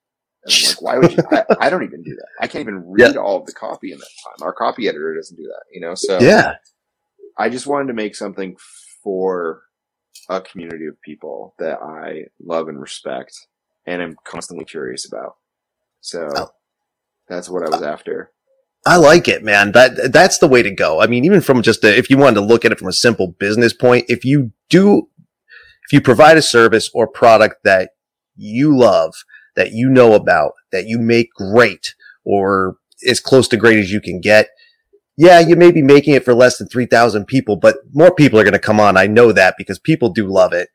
And I'm like, [laughs] why would you? I, I, don't even do that. I can't even read all of the copy in that time. Our copy editor doesn't do that, you know? So yeah, I just wanted to make something for a community of people that I love and respect and I'm constantly curious about. So oh. that's what I was after. I like it, man. That that's the way to go. I mean, even from just a, if you wanted to look at it from a simple business point, if you do, if you provide a service or product that you love, that you know about, that you make great or as close to great as you can get, yeah, you may be making it for less than 3,000 people, but more people are going to come on. I know that because people do love it,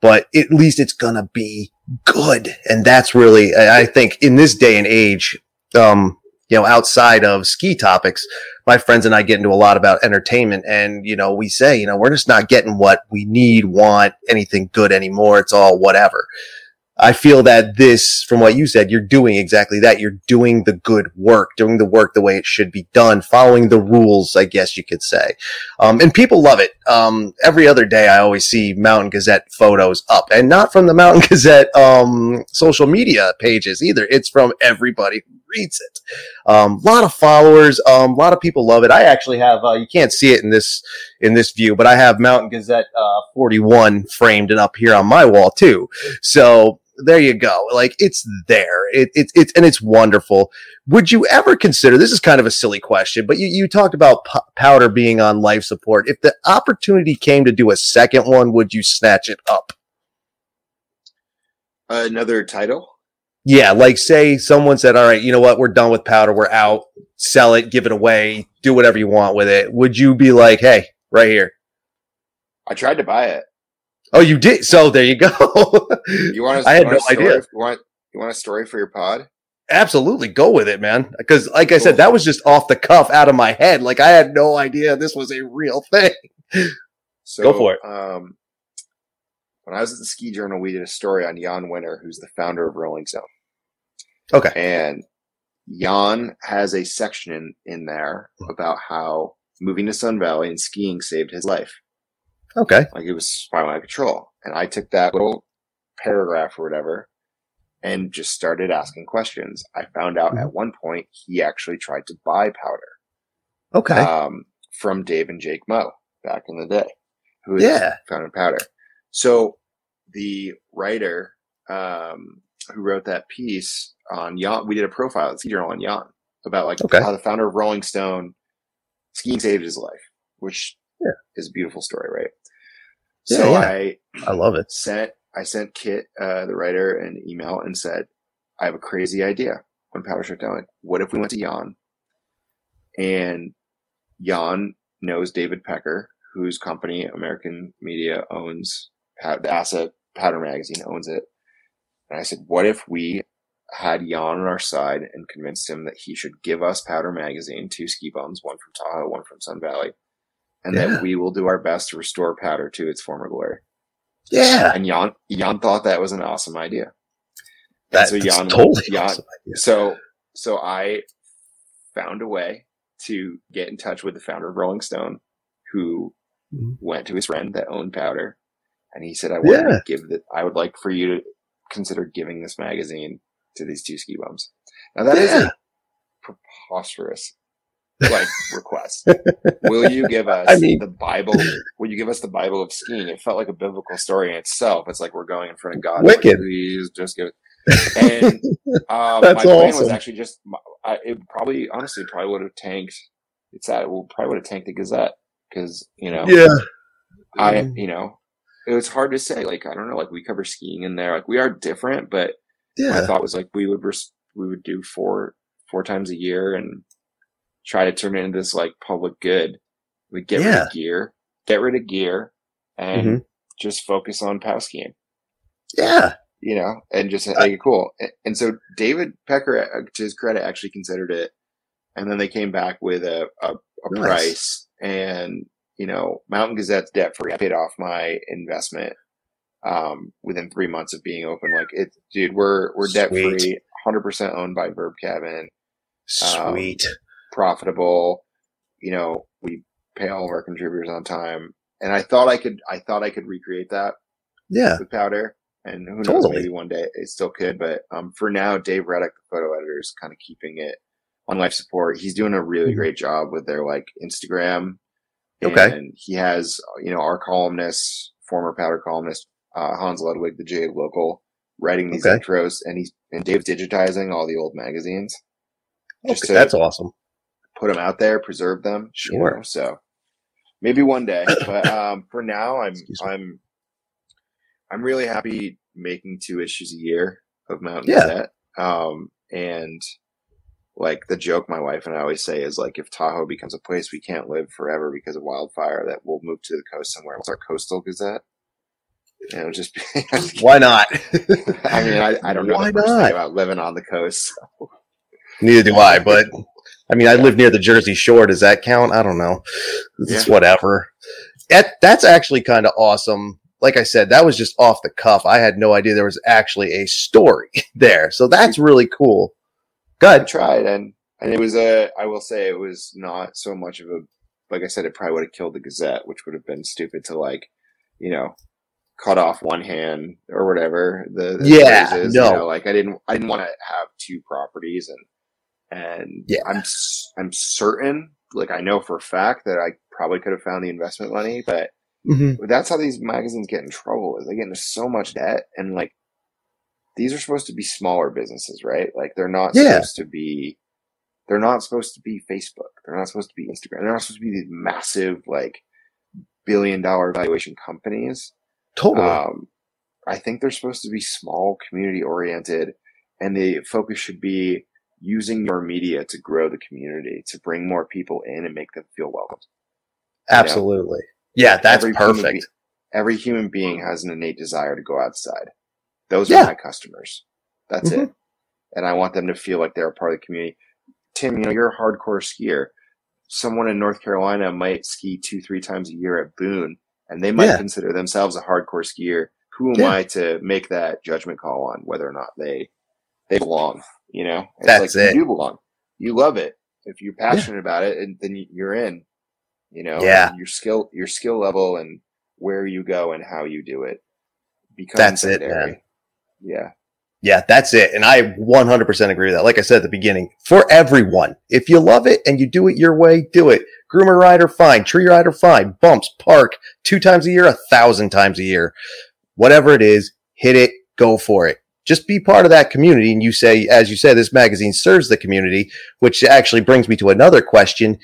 but at least it's going to be good. And that's really, I think in this day and age, um, you know, outside of ski topics, my friends and I get into a lot about entertainment. And, you know, we say, you know, we're just not getting what we need, want, anything good anymore. It's all whatever. I feel that this, from what you said, you're doing exactly that. You're doing the good work, doing the work the way it should be done, following the rules, I guess you could say. Um, and people love it. Um, every other day I always see Mountain Gazette photos up and not from the Mountain [laughs] Gazette, um, social media pages either. It's from everybody who reads it. A um, lot of followers. A um, lot of people love it. I actually have, uh, you can't see it in this, in this view, but I have Mountain Gazette, uh, 41 framed and up here on my wall too. So, there you go. Like it's there. It, it, it's and it's wonderful. Would you ever consider? This is kind of a silly question, but you you talked about p- powder being on life support. If the opportunity came to do a second one, would you snatch it up? Another title. Yeah, like say someone said, "All right, you know what? We're done with powder. We're out. Sell it, give it away, do whatever you want with it." Would you be like, "Hey, right here"? I tried to buy it. Oh, you did. So there you go. [laughs] You want? A, I had want no a story? idea. You want? You want a story for your pod? Absolutely, go with it, man. Because, like I said, that was just off the cuff, out of my head. Like I had no idea this was a real thing. So, Go for it. Um, when I was at the Ski Journal, we did a story on Jann Wenner, who's the founder of Rolling Stone. Okay. And Jann has a section in, in there about how moving to Sun Valley and skiing saved his life. Okay. Like it was spiraling out of control. And I took that little paragraph or whatever and just started asking questions. I found out Mhm. at one point he actually tried to buy powder Okay. um, from Dave and Jake Moe back in the day, who was Yeah. founded powder. So the writer um, who wrote that piece on Jann, we did a profile at Ski Journal on Jann about like Okay. how the founder of Rolling Stone skiing saved his life, which Yeah. is a beautiful story, right? Yeah, so yeah. I I love it. sent I sent Kit, uh, the writer, an email and said, I have a crazy idea when Powder shut down. Like, what if we went to Jann and Jann knows David Pecker, whose company American Media owns, the asset Powder Magazine owns it. And I said, what if we had Jann on our side and convinced him that he should give us Powder Magazine, two ski bums, one from Tahoe, one from Sun Valley, and Yeah. that we will do our best to restore Powder to its former glory. Yeah. And Jann, Jann thought that was an awesome idea. That's, so Jann- totally Jann- awesome. So, so I found a way to get in touch with the founder of Rolling Stone, who Mhm. went to his friend that owned Powder, and he said, "I want Yeah. to give that. I would like for you to consider giving this magazine to these two ski bums." Now that is Yeah. a preposterous like [laughs] request. Will you give us I mean- the Bible? Will you give us the Bible of skiing? It felt like a biblical story in itself. It's like we're going in front of God. Wicked. Please just give it. [laughs] And um, my plan was actually just I, it probably honestly probably would have tanked. It's that it will probably would have tanked the Gazette because you know Yeah. I Mm. you know it was hard to say. Like I don't know. Like we cover skiing in there. Like we are different, but my Yeah. thought was like we would res- we would do four four times a year and try to turn it into this like public good. We get rid of gear, get rid of gear, and Mhm. just focus on pow skiing. Yeah. You know, and just like it cool. And so David Pecker, uh, to his credit, actually considered it, and then they came back with a a, a Nice. price. And you know, Mountain Gazette's debt free. I paid off my investment um, within three months of being open. Like it, dude, we're we're debt free, hundred percent owned by Verb Cabin, Um, Sweet. profitable. You know, we pay all of our contributors on time, and I thought I could, I thought I could recreate that yeah. with Powder, and who knows, Totally. maybe one day it still could. But um, for now, Dave Reddick, the photo editor, is kind of keeping it on life support. He's doing a really Mhm. great job with their like Instagram. Okay. And he has, you know, our columnist, former Powder columnist, uh, Hans Ludwig, the J local, writing these Okay. intros, and he's and Dave's digitizing all the old magazines. Okay, that's awesome. put them out there, preserve them. you Sure. know, so maybe one day, [coughs] but um, for now, I'm I'm I'm really happy making two issues a year of Mountain Yeah. Gazette. Um, and like the joke my wife and I always say is like if Tahoe becomes a place we can't live forever because of wildfire, that we'll move to the coast somewhere. What's our coastal gazette? You know, just [laughs] Why not? I mean, I, I don't know Why not? about living on the coast. so. Neither do I, but I mean, I live near the Jersey Shore. Does that count? I don't know. It's Yeah. whatever. That that's actually kind of awesome. Like I said, that was just off the cuff. I had no idea there was actually a story [laughs] there. So that's really cool. I Good. tried, and and it was a. I will say it was not so much of a. Like I said, it probably would have killed the Gazette, which would have been stupid to like, you know, cut off one hand or whatever. The, the Yeah, is, no. You know, like I didn't. I didn't want to have two properties, and and Yeah. I'm I'm certain. Like I know for a fact that I probably could have found the investment money, but hmm that's how these magazines get in trouble. Is they get into so much debt, and like these are supposed to be smaller businesses, right? Like they're not Yeah. supposed to be they're not supposed to be Facebook. They're not supposed to be Instagram. They're not supposed to be these massive like billion dollar valuation companies. Totally. Um, I think they're supposed to be small, community oriented, and the focus should be using your media to grow the community, to bring more people in and make them feel welcome. Absolutely. Yeah, that's Every human perfect. be- every human being has an innate desire to go outside. Those Yeah. are my customers. That's mm-hmm. it. And I want them to feel like they're a part of the community. Tim, you know, you're a hardcore skier. Someone in North Carolina might ski two, three times a year at Boone, and they might Yeah. consider themselves a hardcore skier. Who am Yeah. I to make that judgment call on whether or not they they belong? You know, it's That's like it. you belong. You love it. If you're passionate about it, and then you- you're in. You know, Yeah. your skill, your skill level, and where you go and how you do it becomes That's it, man. Yeah, Yeah, that's it. And I 100% agree with that. Like I said at the beginning, for everyone, if you love it and you do it your way, do it. Groomer rider, fine. Tree rider, fine. Bumps, park, two times a year, a thousand times a year. Whatever it is, hit it, go for it. Just be part of that community. And you say, as you said, this magazine serves the community, which actually brings me to another question.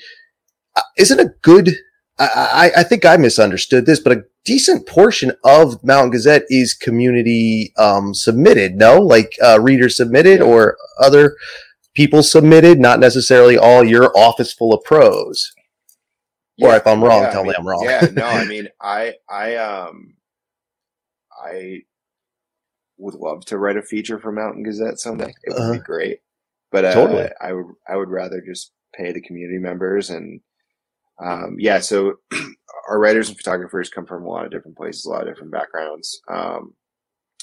Uh, Isn't a good, I, I think I misunderstood this, but a decent portion of Mountain Gazette is community um, submitted. No, like uh, readers submitted Yeah. or other people submitted, not necessarily all your office full of pros. Or if I'm wrong, yeah, tell I me I'm wrong. yeah, no, I [laughs] mean, I, I, um, I would love to write a feature for Mountain Gazette someday. It would Uh-huh. be great, but uh, Totally. I would, I would rather just pay the community members and, um, yeah. So [clears throat] our writers and photographers come from a lot of different places, a lot of different backgrounds. Um,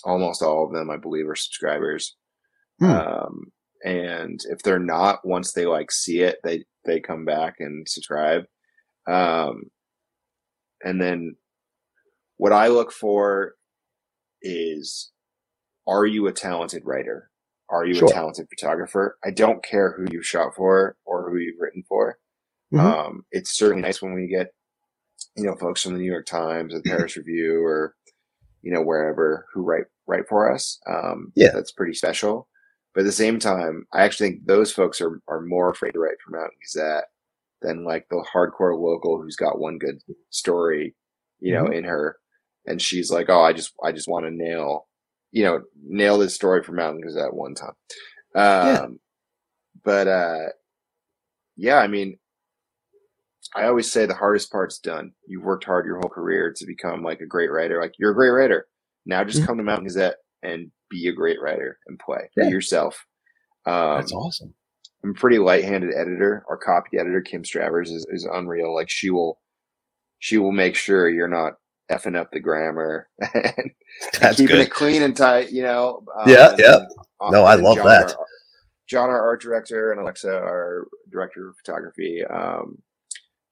almost all of them, I believe, are subscribers. Hmm. Um, and if they're not, once they like see it, they, they come back and subscribe. Um, and then what I look for is, are you a talented writer? Are you Sure. a talented photographer? I don't care who you shot for or who you've written for. Mhm. Um, it's certainly nice when we get, you know, folks from the New York Times, the Paris Review, or you know wherever who write write for us. Um, Yeah. that's pretty special. But at the same time, I actually think those folks are are more afraid to write for Mountain Gazette than like the hardcore local who's got one good story, you know, in her, and she's like, oh, I just I just want to nail, you know, nail this story for Mountain Gazette one time. Um, but uh, yeah, I mean, I always say the hardest part's done. You've worked hard your whole career to become like a great writer. Like you're a great writer. Now just Mhm. come to Mountain Gazette and be a great writer and play. Yeah. Be yourself. Um, That's awesome. I'm a pretty light-handed editor. Our copy editor, Kim Stravers, is, is unreal. Like she will, she will make sure you're not effing up the grammar [laughs] and That's keeping good. it clean and tight. You know. Um, Yeah, and yeah. then, uh, No, I love John, that. Our, John, our art director, and Alexa, our director of photography, um,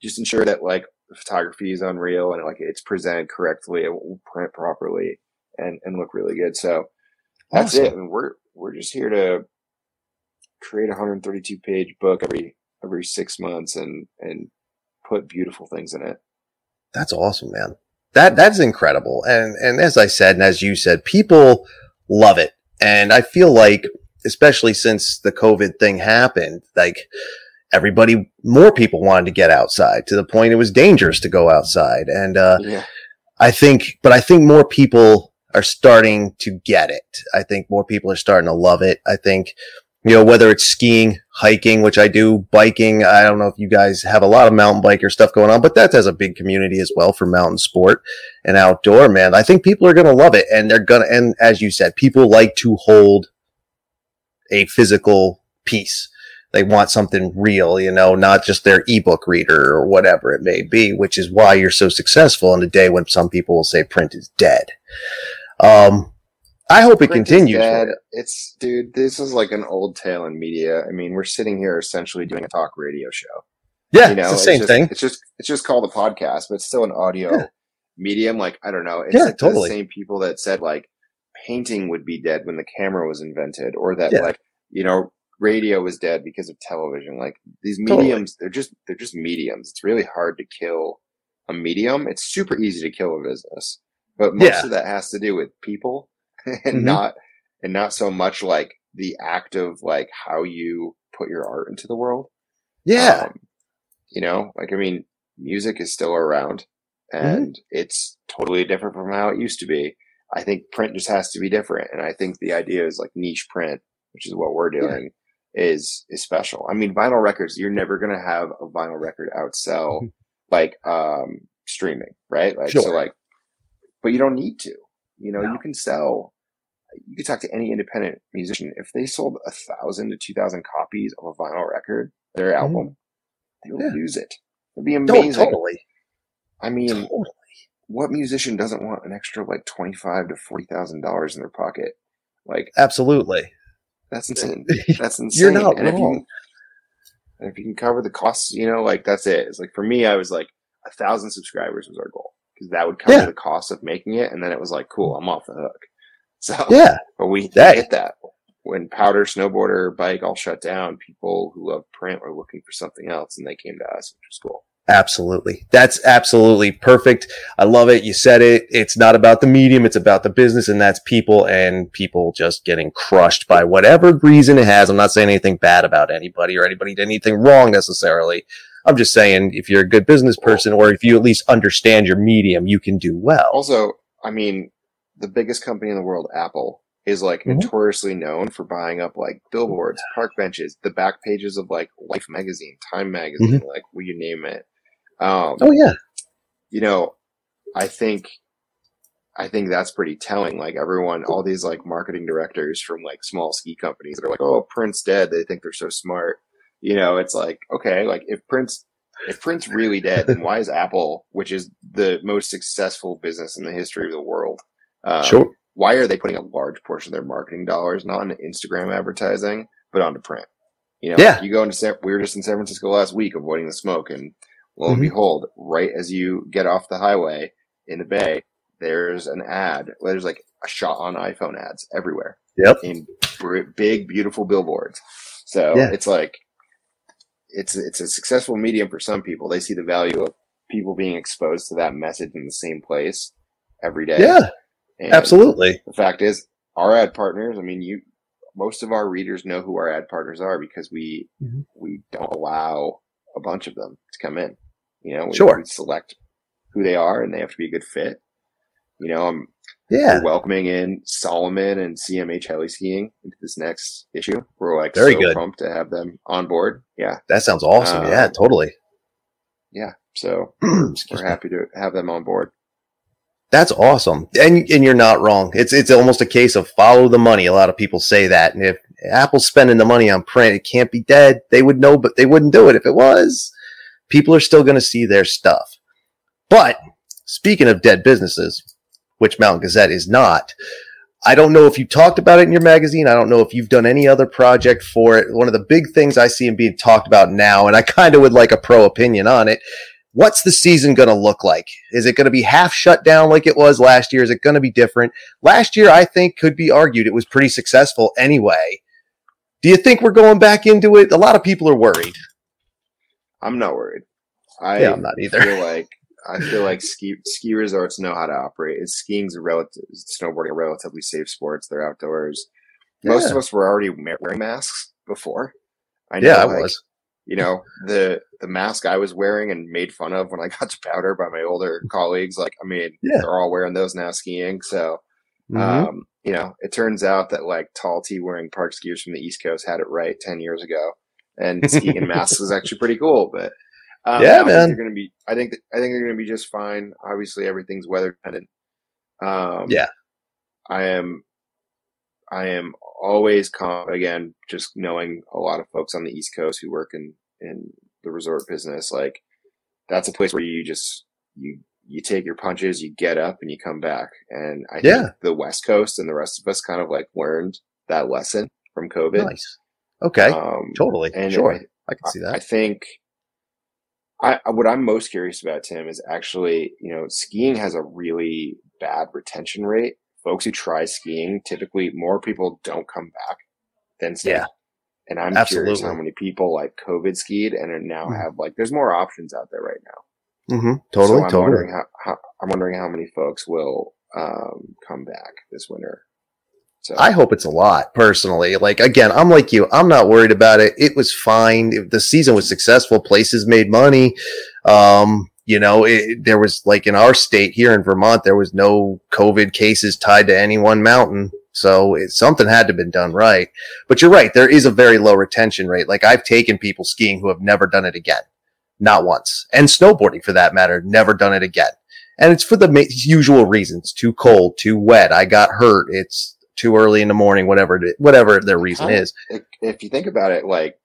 just ensure that like the photography is unreal and like it's presented correctly, it will print properly, and and look really good. So that's Awesome. it. I mean, we're we're just here to create a 132 page book every every six months and and put beautiful things in it. That's awesome, man. That that's incredible. And and as I said, and as you said, people love it. And I feel like, especially since the COVID thing happened, like everybody, more people wanted to get outside to the point it was dangerous to go outside. And uh, Yeah, I think, but I think more people are starting to get it. I think more people are starting to love it. I think, you know, whether it's skiing, hiking, which I do, biking. I don't know if you guys have a lot of mountain biker stuff going on, but that has a big community as well for mountain sport and outdoor, man. I think people are going to love it and they're going to, and as you said, people like to hold a physical piece. They want something real, you know, not just their ebook reader or whatever it may be, which is why you're so successful in a day when some people will say print is dead. Um, I hope it Print continues. dead. It's dude, this is like an old tale in media. I mean, we're sitting here essentially doing a talk radio show. Yeah, you know, it's the same just, thing. It's just it's just called a podcast, but it's still an audio Yeah. medium. Like I don't know. It's Yeah, like totally. the same people that said like painting would be dead when the camera was invented, or that Yeah. like you know radio was dead because of television. Like these Totally. mediums, they're just they're just mediums. It's really hard to kill a medium. It's super easy to kill a business, but most Yeah. of that has to do with people [laughs] and Mhm. not and not so much like the act of like how you put your art into the world. Yeah. Um, you know, like I mean, music is still around mm-hmm. and mm-hmm. it's totally different from how it used to be. I think print just has to be different. And I think the idea is like niche print, which is what we're doing. Is is special. I mean, vinyl records, you're never gonna have a vinyl record outsell mm-hmm. like um streaming, right? Like sure. so like but you don't need to. You know, no. you can sell you can talk to any independent musician. If they sold a thousand to two thousand copies of a vinyl record, their mm-hmm. album, they will yeah. lose it. It'd be amazing. No, totally. I mean, totally. what musician doesn't want an extra like twenty five to forty thousand dollars in their pocket? Like, absolutely. That's [laughs] insane. That's insane. You're not and wrong. If you, if you can cover the costs, you know, like that's it. It's like for me, I was like a thousand subscribers was our goal because that would cover yeah. the cost of making it, and then it was like, cool, I'm off the hook. [laughs] So yeah, but we that, hit that when powder, snowboarder, bike all shut down. People who love print were looking for something else, and they came to us, which was cool. Absolutely. That's absolutely perfect. I love it. You said it. It's not about the medium. It's about the business and that's people and people just getting crushed by whatever reason it has. I'm not saying anything bad about anybody or anybody did anything wrong necessarily. I'm just saying if you're a good business person or if you at least understand your medium, you can do well. Also, I mean, the biggest company in the world, Apple, is like mm-hmm. notoriously known for buying up like billboards, park benches, the back pages of like Life magazine, Time magazine, mm-hmm. like will you name it. Um, oh yeah, you know, I think, I think that's pretty telling. Like everyone, all these like marketing directors from like small ski companies that are like, oh, Print's dead. They think they're so smart. You know, it's like okay, like if Print's if Print's really dead, then why is Apple, which is the most successful business in the history of the world, um, sure. Why are they putting a large portion of their marketing dollars not on Instagram advertising, but onto print? You know, yeah. you go into San, we were just in San Francisco last week avoiding the smoke and lo and mm-hmm. behold, right as you get off the highway in the Bay, there's an ad. There's like a shot on iPhone ads everywhere. Yep. In big, beautiful billboards. So yeah. it's like, it's, it's a successful medium for some people. They see the value of people being exposed to that message in the same place every day. Yeah. And Absolutely. The fact is, our ad partners, I mean, you, most of our readers know who our ad partners are because we, mm-hmm. we don't allow a bunch of them to come in. You know, we, sure. we select who they are and they have to be a good fit. You know, I'm yeah. welcoming in Salomon and CMH heli skiing into this next issue. We're like very so good. pumped to have them on board. Yeah. That sounds awesome. Um, yeah, totally. Yeah. So [clears throat] we're happy to have them on board. That's awesome. And and you're not wrong. It's it's almost a case of follow the money. A lot of people say that. And if Apple's spending the money on print, it can't be dead. They would know, but they wouldn't do it if it was. People are still going to see their stuff. But speaking of dead businesses, which Mountain Gazette is not, I don't know if you talked about it in your magazine. I don't know if you've done any other project for it. One of the big things I see being talked about now, and I kind of would like a pro opinion on it, what's the season going to look like? Is it going to be half shut down like it was last year? Is it going to be different? Last year, I think could be argued it was pretty successful anyway. Do you think we're going back into it? A lot of people are worried. I'm not worried. I yeah, I'm not either. Feel like I feel like [laughs] ski ski resorts know how to operate. It's skiing's a relative, snowboarding a relatively safe sports. They're outdoors. Most yeah. of us were already wearing masks before. I know, yeah, I like, was you know the the mask I was wearing and made fun of when I got to powder by my older [laughs] colleagues. Like, I mean, yeah. they're all wearing those now skiing. So, mm-hmm. um, you know, it turns out that like tall T wearing park skiers from the East Coast had it right ten years ago, and skiing in [laughs] masks is actually pretty cool. But um, yeah, man, they're to be. I think I think they're going to be just fine. Obviously, everything's weather dependent. Um, yeah, I am. I am always calm again, just knowing a lot of folks on the East Coast who work in, in the resort business, like that's a place where you just, you, you take your punches, you get up and you come back. And I yeah. think the West Coast and the rest of us kind of like learned that lesson from COVID. Nice. Okay. Um, totally. And sure. I, I can see that. I think I, what I'm most curious about, Tim, is actually, you know, skiing has a really bad retention rate folks who try skiing, typically more people don't come back than stay. Yeah. And I'm Absolutely. curious how many people like COVID skied and now mm-hmm. have like, there's more options out there right now. Mm-hmm. Totally. So I'm totally. wondering how, how, I'm wondering how many folks will um, come back this winter. So. I hope it's a lot personally. Like again, I'm like you. I'm not worried about it. It was fine. The season was successful. Places made money. Um, you know, it, there was like in our state here in Vermont, there was no COVID cases tied to any one mountain. So it, something had to have been done right. But you're right. There is a very low retention rate. Like I've taken people skiing who have never done it again. Not once. And snowboarding for that matter, never done it again. And it's for the usual reasons. Too cold, too wet. I got hurt. It's too early in the morning, whatever, whatever their reason is. If you think about it, like,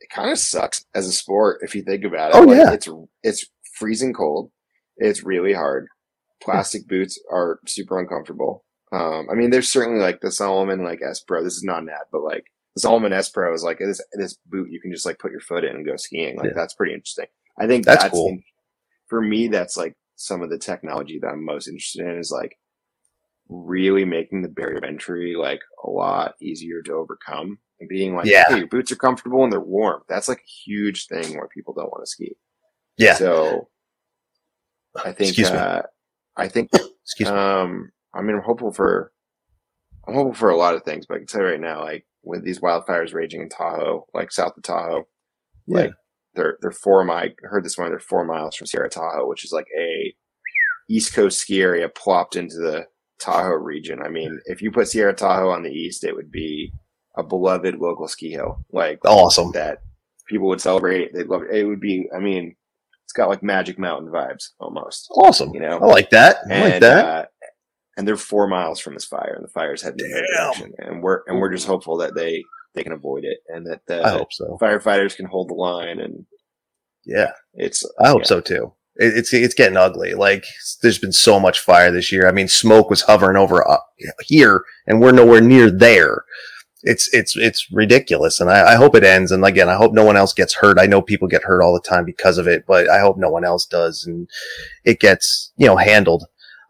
it kind of sucks as a sport if you think about it. Oh like, yeah. It's, it's freezing cold. It's really hard. Plastic boots are super uncomfortable. Um, I mean, there's certainly like the Salomon like S Pro. This is not an ad, but like the Salomon S Pro is like this this boot you can just like put your foot in and go skiing. Like yeah. that's pretty interesting. I think that's, that's cool. In, for me, that's like some of the technology that I'm most interested in is like really making the barrier of entry like a lot easier to overcome and being like, yeah, okay, your boots are comfortable and they're warm. That's like a huge thing where people don't want to ski. Yeah. So I think, Excuse uh, me. I think, Excuse um, I mean, I'm hopeful for, I'm hopeful for a lot of things, but I can tell you right now, like with these wildfires raging in Tahoe, like south of Tahoe, yeah. like they're, they're four mile, I heard this one, they're four miles from Sierra Tahoe, which is like a East Coast ski area plopped into the Tahoe region. I mean, if you put Sierra Tahoe on the east, it would be a beloved local ski hill. Like awesome that people would celebrate. They'd love it. It would be. I mean, it's got like Magic Mountain vibes almost. Awesome. You know, I like that. I and, like that. Uh, and they're four miles from this fire, and the fire's heading in that direction. And we're and we're just hopeful that they they can avoid it, and that the I hope so. firefighters can hold the line. And yeah, it's. I hope yeah. so too. It, it's it's getting ugly. Like there's been so much fire this year. I mean, smoke was hovering over uh, here, and we're nowhere near there. It's it's it's ridiculous, and I, I hope it ends. And again, I hope no one else gets hurt. I know people get hurt all the time because of it, but I hope no one else does, and it gets you know handled.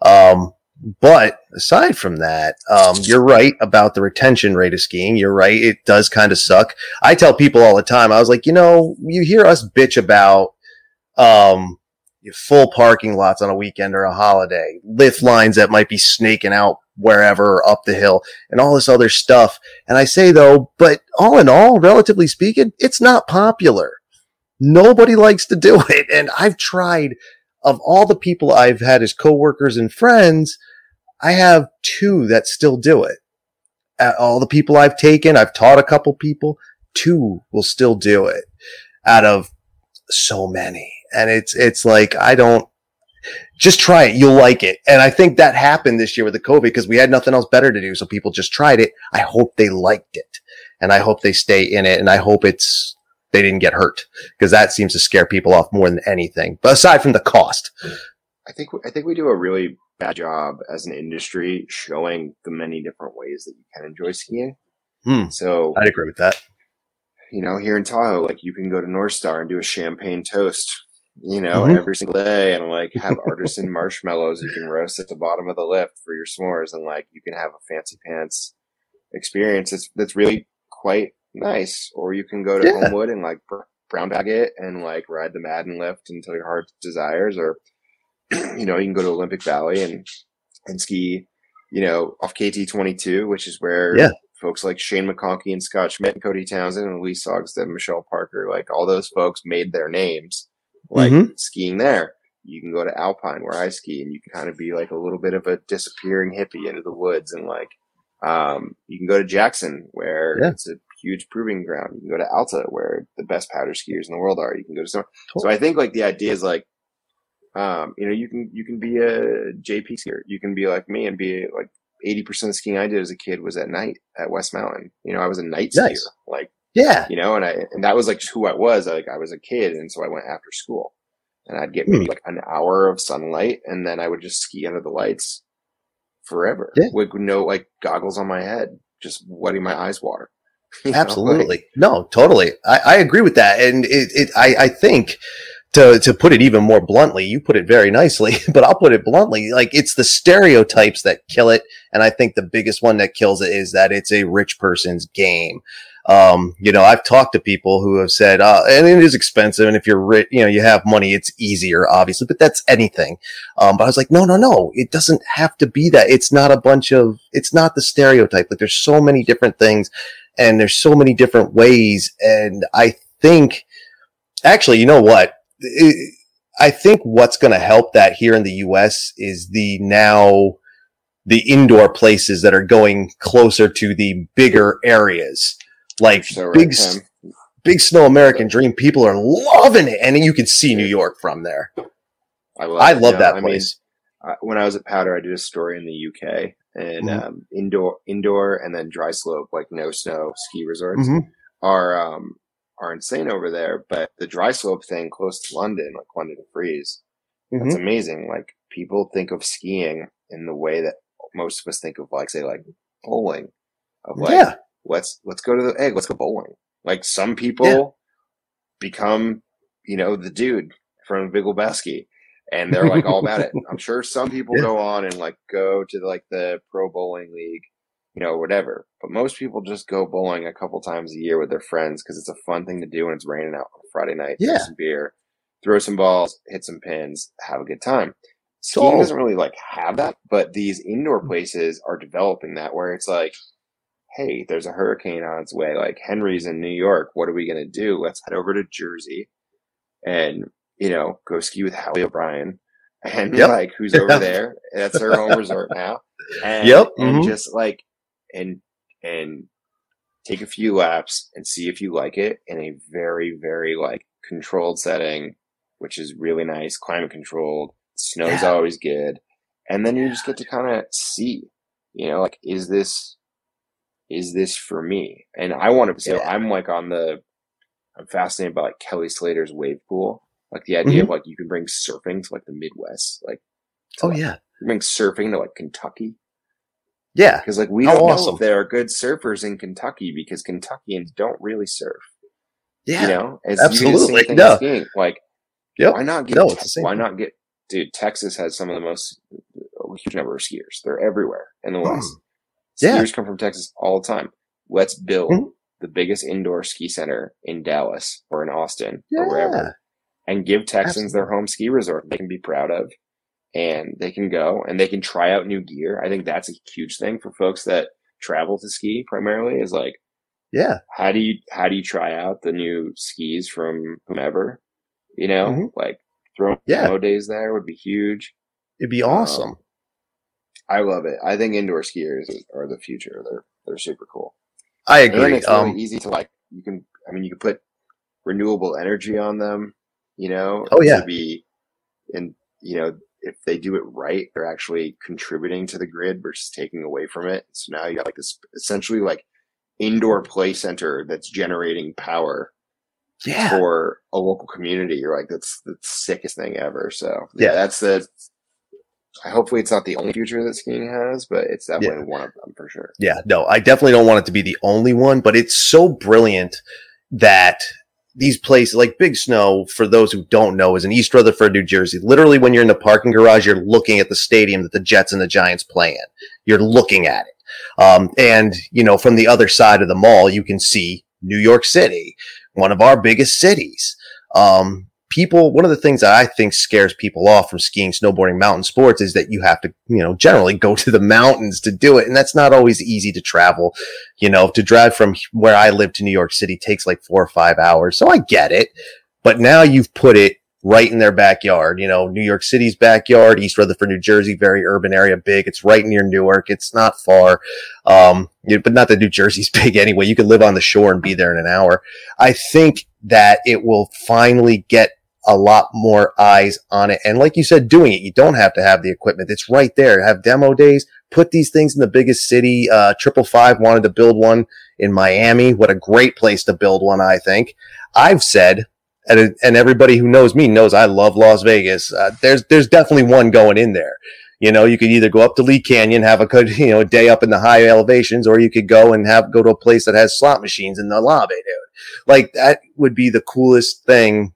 Um, but aside from that, um, you're right about the retention rate of skiing. You're right. It does kind of suck. I tell people all the time, I was like, you know, you hear us bitch about, um, full parking lots on a weekend or a holiday, lift lines that might be snaking out wherever up the hill and all this other stuff. And I say though, but all in all, relatively speaking, it's not popular. Nobody likes to do [laughs] it. And I've tried of all the people I've had as coworkers and friends, I have two that still do it. all the people I've taken, I've taught a couple people, two will still do it out of so many and it's it's like I don't just try it. You'll like it. And I think that happened this year with the COVID because we had nothing else better to do. So people just tried it. I hope they liked it and I hope they stay in it. And I hope it's, they didn't get hurt because that seems to scare people off more than anything. But aside from the cost, I think, I think we do a really bad job as an industry showing the many different ways that you can enjoy skiing. Hmm. So I'd agree with that. You know, here in Tahoe, like you can go to Northstar and do a champagne toast you know, mm-hmm. every single day and like have artisan [laughs] marshmallows you can roast at the bottom of the lift for your s'mores and like you can have a fancy pants experience that's, that's really quite nice. Or you can go to yeah. Homewood and like brown bag it and like ride the Madden lift until your heart desires or, [clears throat] you know, you can go to Olympic Valley and, and ski, you know, off KT 22, which is where yeah. folks like Shane McConkey and Scott Schmidt and Cody Townsend and Lee Sogstead and Michelle Parker, like all those folks made their names like mm-hmm. skiing there. You can go to Alpine where I ski and you can kind of be like a little bit of a disappearing hippie into the woods and like, um, you can go to Jackson where yeah. it's a huge proving ground. You can go to Alta where the best powder skiers in the world are. You can go to so, so I think like the idea is like, um, you know, you can, you can be a JP skier. You can be like me and be like 80% of skiing I did as a kid was at night at West Mountain. You know, I was a night nice. skier. Like yeah. You know, and I, and that was like who I was. Like I was a kid. And so I went after school and I'd get maybe hmm. like an hour of sunlight and then I would just ski under the lights forever yeah. with no like goggles on my head, just wetting my eyes water. [laughs] Absolutely. Like, no, totally. I, I, agree with that. And it, it, I, I think to, to put it even more bluntly, you put it very nicely, [laughs] but I'll put it bluntly. Like it's the stereotypes that kill it. And I think the biggest one that kills it is that it's a rich person's game. Um, you know, I've talked to people who have said, uh, and it is expensive. And if you're rich, you know, you have money, it's easier, obviously, but that's anything. Um, but I was like, no, no, no, it doesn't have to be that. It's not a bunch of, it's not the stereotype. Like there's so many different things and there's so many different ways. And I think, actually, you know what? It, I think what's going to help that here in the U.S. is the now the indoor places that are going closer to the bigger areas, like So big, Tim. big snow American Dream. People are loving it, and you can see New York from there. I love, I love that I mean, place. uh, when I was at Powder, I did a story in the UK and Mhm. um, indoor, indoor, and then dry slope, like no snow ski resorts Mhm. are um, are insane over there. But the dry slope thing close to London, like London to Freeze, that's Mhm. amazing. Like people think of skiing in the way that most of us think of, like say, like bowling. Of like, Yeah. Let's let's go to the egg, let's go bowling. Like some people become, you know, the dude from Big Lebowski, and they're like all about it. [laughs] I'm sure some people Yeah. go on and like go to like the pro bowling league, you know, whatever. But most people just go bowling a couple times a year with their friends because it's a fun thing to do when it's raining out on a Friday night. Yeah. Some beer, throw some balls, hit some pins, have a good time. Skiing Totally. doesn't really like have that, but these indoor places are developing that where it's like, hey, there's a hurricane on its way. Like Henri's in New York. What are we gonna do? Let's head over to Jersey and you know go ski with Howie O'Brien and Yep. like who's [laughs] over there. That's her home resort now. [laughs] And, Yep. and Mhm. just like and and take a few laps and see if you like it in a very very like controlled setting, which is really nice, climate controlled. Snow's Yeah. always good, and then you just get to kind of see, you know, like is this is this for me? And I want to. So Yeah. I'm like on the. I'm fascinated by like Kelly Slater's wave pool, like the idea of like you can bring surfing to like the Midwest, like Oh like, yeah. you bring surfing to like Kentucky Yeah. because like we How don't know if there are good surfers in Kentucky because Kentuckians don't really surf. Yeah. You know, it's you do the absolutely. No. skiing. Like, Yep. why not get? No, it's the same why thing. not get? Dude, Texas has some of the most huge number of skiers. They're everywhere in the West. Mm. Yeah. Skiers come from Texas all the time. Let's build Mhm. the biggest indoor ski center in Dallas or in Austin Yeah. or wherever, and give Texans their home ski resort they can be proud of, and they can go and they can try out new gear. I think that's a huge thing for folks that travel to ski primarily. Is like Yeah. how do you how do you try out the new skis from whomever? You know, Mhm. like throwing Yeah. demo days there would be huge. It'd be awesome. Um, I love it. I think indoor skiers are the future. They're they're super cool, I and agree. it's really Um, easy to like. You can, I mean, you can put renewable energy on them. You know, Oh, yeah. to be, and you know, if they do it right, they're actually contributing to the grid versus taking away from it. So now you got like this essentially like indoor play center that's generating power yeah. for a local community. You're like, that's the sickest thing ever. So yeah, Yeah. that's the. Hopefully, it's not the only future that skiing has, but it's definitely one of them for sure. Yeah, no, I definitely don't want it to be the only one, but it's so brilliant that these places like Big Snow, for those who don't know, is in East Rutherford, New Jersey. Literally, when you're in the parking garage, you're looking at the stadium that the Jets and the Giants play in. You're looking at it. Um, and, you know, from the other side of the mall, you can see New York City, one of our biggest cities. Um, people, one of the things that I think scares people off from skiing, snowboarding, mountain sports is that you have to, you know, generally go [laughs] to the mountains to do it. And that's not always easy to travel. You know, to drive from where I live to New York City takes like four or five hours. So I get it. But now you've put it right in their backyard. You know, New York City's backyard, East Rutherford, New Jersey, very urban area, big. It's right near Newark. It's not far. Um, but not that New Jersey's [laughs] big anyway. You could live on the shore and be there in an hour. I think that it will finally get a lot more eyes on it. And like you said, doing it, you don't have to have the equipment. It's right there. Have demo days, put these things in the biggest city. Uh, triple five wanted to build one in Miami. What a great place to build one, I think. I've said, and, and everybody who knows me knows I love Las Vegas. Uh, there's, there's definitely one going in there. You know, you could either go up to Lee Canyon, have a good, [laughs] you know, day up in the high elevations, or you could go and have, go to a place that has slot machines in the lobby, dude. Like that would be the coolest thing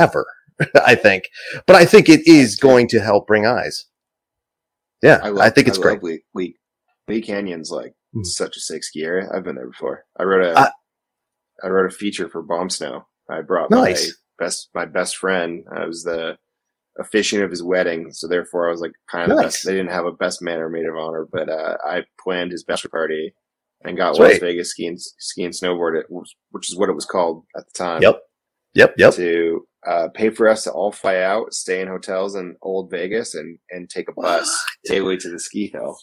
ever, [laughs] I think. But I think it is going to help bring eyes. Yeah, I, love, think it's I great. Lee, Lee, Lee Canyon's like Hmm. Such a sick ski area. I've been there before. I wrote a uh, I wrote a feature for Bomb Snow. I brought nice. my best my best friend. I was the officiant of his wedding, so therefore I was like kind of nice. the best. They didn't have a best man or maid of honor, but uh, I planned his bachelor party and got Las Vegas skiing skiing snowboard, which is what it was called at the time. Yep, yep, yep. To uh, pay for us to all fly out, stay in hotels in Old Vegas, and and take a bus what? daily to the ski hill.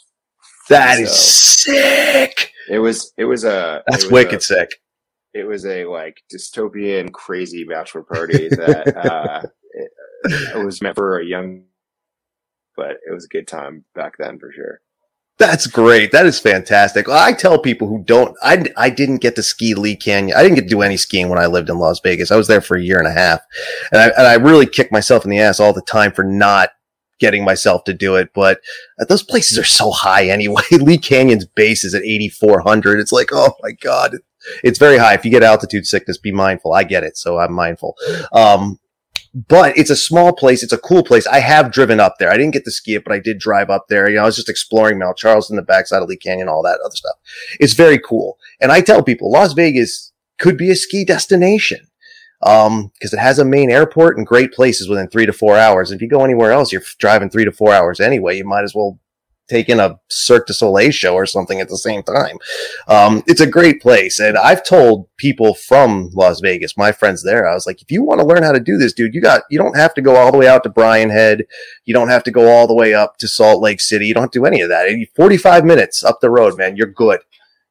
That so is sick. It was it was a that's was wicked a, sick. It was a like dystopian crazy bachelor party that [laughs] uh, it, it was meant for a young, but it was a good time back then for sure. That's great. That is fantastic. I tell people who don't, I, I didn't get to ski Lee Canyon. I didn't get to do any skiing when I lived in Las Vegas. I was there for a year and a half. And I, and I really kick myself in the ass all the time for not getting myself to do it. But uh, those places are so high anyway. [laughs] Lee Canyon's base is at 8,400. It's like, oh my God. It's very high. If you get altitude sickness, be mindful. I get it. So I'm mindful. Um, but it's a small place. It's a cool place. I have driven up there. I didn't get to ski it, but I did drive up there. You know, I was just exploring Mount Charleston, the backside of Lee Canyon, all that other stuff. It's very cool. And I tell people Las Vegas could be a ski destination. Um, cause it has a main airport and great places within three to four hours. If you go anywhere else, you're driving three to four hours anyway. You might as well take in a Cirque du Soleil show or something at the same time. Um, it's a great place. And I've told people from Las Vegas, my friends there, I was like, if you want to learn how to do this, dude, you got, you don't have to go all the way out to Brian Head. You don't have to go all the way up to Salt Lake City. You don't have to do any of that. 45 minutes up the road, man. You're good.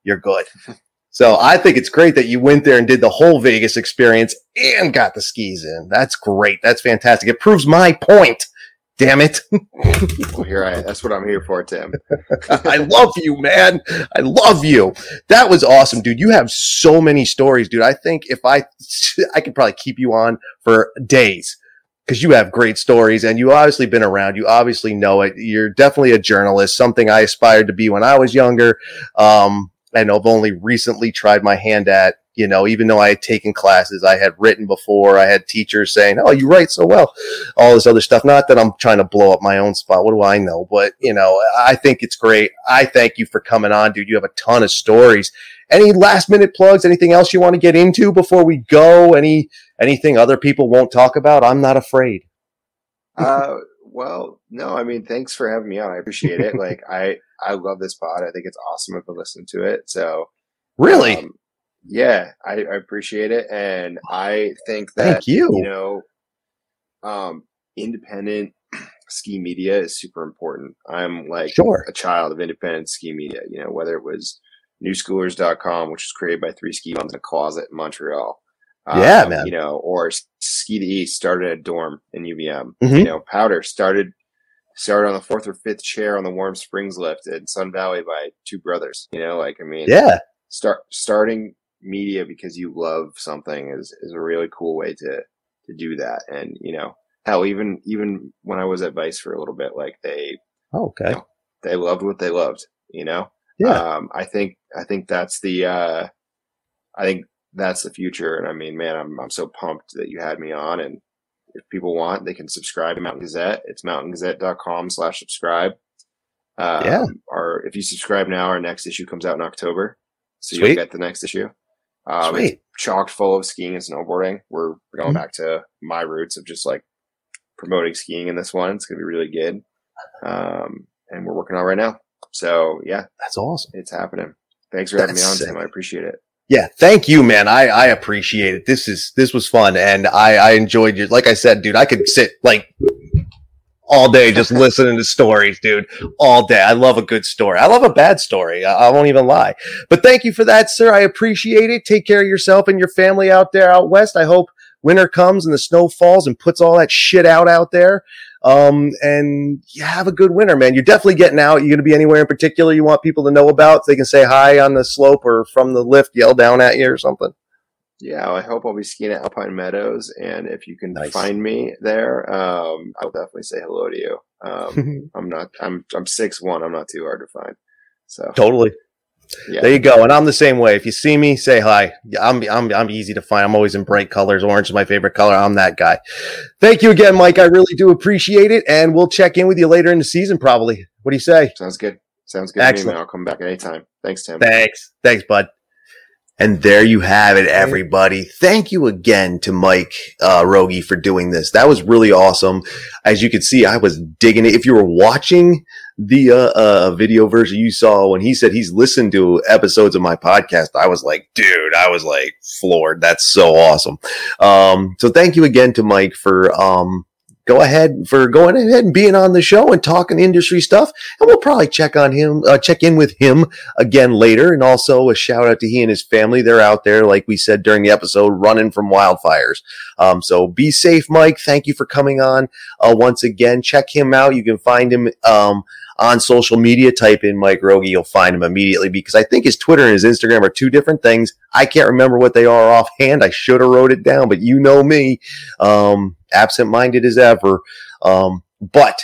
You're good. [laughs] So I think it's great that you went there and did the whole Vegas experience and got the skis in. That's great. That's fantastic. It proves my point Damn it. [laughs] well, here I that's what I'm here for, Tim. [laughs] I love you, man. I love you. That was awesome, dude. You have so many stories, dude. I think if I [laughs] I could probably keep you on for days because you have great stories and you obviously been around. You obviously know it. You're definitely a journalist, something I aspired to be when I was younger. Um, and I've only recently tried my hand at you know, even though I had taken classes, I had written before, I had teachers saying, Oh, you write so well, all this other stuff. Not that I'm trying to blow up my own spot. What do I know? But, you know, I think it's great. I thank you for coming on, dude. You have a ton of stories. Any last minute plugs? Anything else you want to get into before we go? Any, anything other people won't talk about? I'm not afraid. uh, well, no, I mean, thanks for having me on. I appreciate it. [laughs] like, I, I love this pod. I think it's awesome. I've been listening to it. So, really, um, yeah, I, I, appreciate it, and I think that Thank you. you know, um, independent [clears throat] ski media is super important. I'm like sure. a child of independent ski media. You know, whether it was newschoolers.com, which was created by three ski in a closet in Montreal. Yeah, um, man. You know, or Ski the East started at a dorm in UVM. Mm-hmm. You know, Powder started started on the fourth or fifth chair on the Warm Springs lift in Sun Valley by two brothers. You know, like I mean, yeah, start starting media because you love something is is a really cool way to to do that. And you know, hell, even even when I was at Vice for a little bit, like they, oh, okay, you know, they loved what they loved. You know, yeah. Um, I think I think that's the uh, I think that's the future. And I mean, man, I'm I'm so pumped that you had me on. And if people want, they can subscribe to Mountain Gazette. It's mountaingazette.com slash subscribe. Um, yeah. Or if you subscribe now, our next issue comes out in October. So Sweet. you'll get the next issue. Um, Sweet. It's chocked full of skiing and snowboarding. We're going mm-hmm. back to my roots of just like promoting skiing in this one. It's going to be really good. Um, and we're working on right now. So yeah, that's awesome. It's happening. Thanks for having me on, sick. Tim. I appreciate it. Yeah, thank you, man. I, I appreciate it. This is this was fun, and I I enjoyed it. Like I said, dude, I could sit like all day just listening to stories, dude. All day. I love a good story. I love a bad story. I, I, won't even lie. But thank you for that, sir. I appreciate it. Take care of yourself and your family out there out west. I hope winter comes and the snow falls and puts all that shit out out there. Um, and you have a good winter, man. You're definitely getting out. You're going to be anywhere in particular you want people to know about? So they can say hi on the slope or from the lift, yell down at you or something. Yeah, I hope I'll be skiing at Alpine Meadows, and if you can nice. find me there, um, I'll definitely say hello to you. [laughs] Um, I'm not, I'm, I'm six one. I'm not too hard to find. So totally. Yeah. There you go. And I'm the same way. If you see me, say hi. I'm, I'm, I'm easy to find. I'm always in bright colors. Orange is my favorite color. I'm that guy. Thank you again, Mike. I really do appreciate it. And we'll check in with you later in the season, probably. What do you say? Sounds good. Sounds good Excellent. to me. I'll come back anytime. Thanks, Tim. Thanks. Thanks, bud. And there you have it, everybody. Thank you again to Mike uh, Rogge for doing this. That was really awesome. As you can see, I was digging it. If you were watching the uh, uh, video version you saw when he said he's listened to episodes of my podcast, I was like, dude, I was like floored. That's so awesome. Um, so thank you again to Mike for um, go ahead for going ahead and being on the show and talking industry stuff. And we'll probably check on him, uh, check in with him again later. And also a shout out to he and his family. They're out there, like we said during the episode, running from wildfires. Um, so be safe, Mike. Thank you for coming on uh, once again. Check him out. You can find him. Um, on social media, type in Mike Rogge, you'll find him immediately because I think his Twitter and his Instagram are two different things. I can't remember what they are offhand. I should have wrote it down, but you know me, um, absent minded as ever. Um, but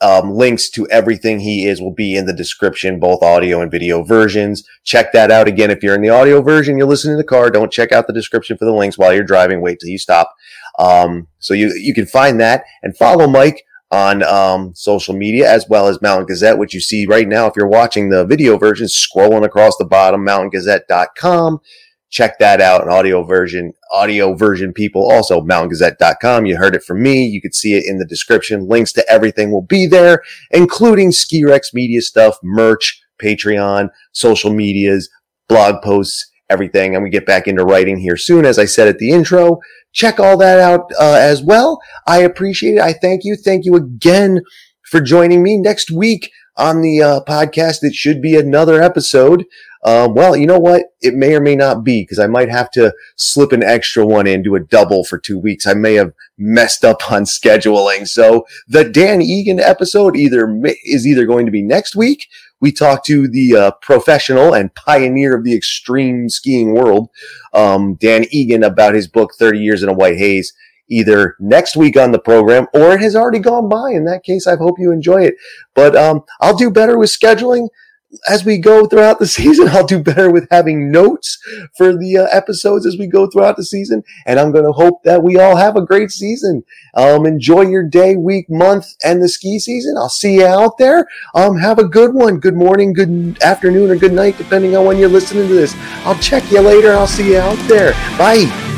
um, links to everything he is will be in the description, both audio and video versions. Check that out again. If you're in the audio version, you're listening to the car. Don't check out the description for the links while you're driving. Wait till you stop. Um, so you you can find that and follow Mike on um, social media as well as Mountain Gazette, which you see right now if you're watching the video version, scrolling across the bottom, mountaingazette.com. Check that out, an audio version, audio version people, also mountaingazette.com. You heard it from me. You can see it in the description. Links to everything will be there, including Ski Rex media stuff, merch, Patreon, social medias, blog posts, everything. Going to get back into writing here soon, as I said at the intro check all that out uh, as well. I appreciate it. I thank you. Thank you again for joining me next week on the uh, podcast. It should be another episode. Um, well, you know what? It may or may not be because I might have to slip an extra one in, do a double for two weeks. I may have messed up on scheduling. So the Dan Egan episode either is either going to be next week we talk to the uh, professional and pioneer of the extreme skiing world, um, Dan Egan, about his book, 30 Years in a White Haze, either next week on the program or it has already gone by. In that case, I hope you enjoy it. But um, I'll do better with scheduling as we go throughout the [laughs] season, I'll do better with having notes for the uh, episodes as we go throughout the season. And I'm going to hope that we all have a great season. Um, enjoy your day, week, month, and the ski season. I'll see you out there. Um, have a good one. Good morning, good afternoon, or good night, depending on when you're listening to this. I'll check you later. I'll see you out there. Bye.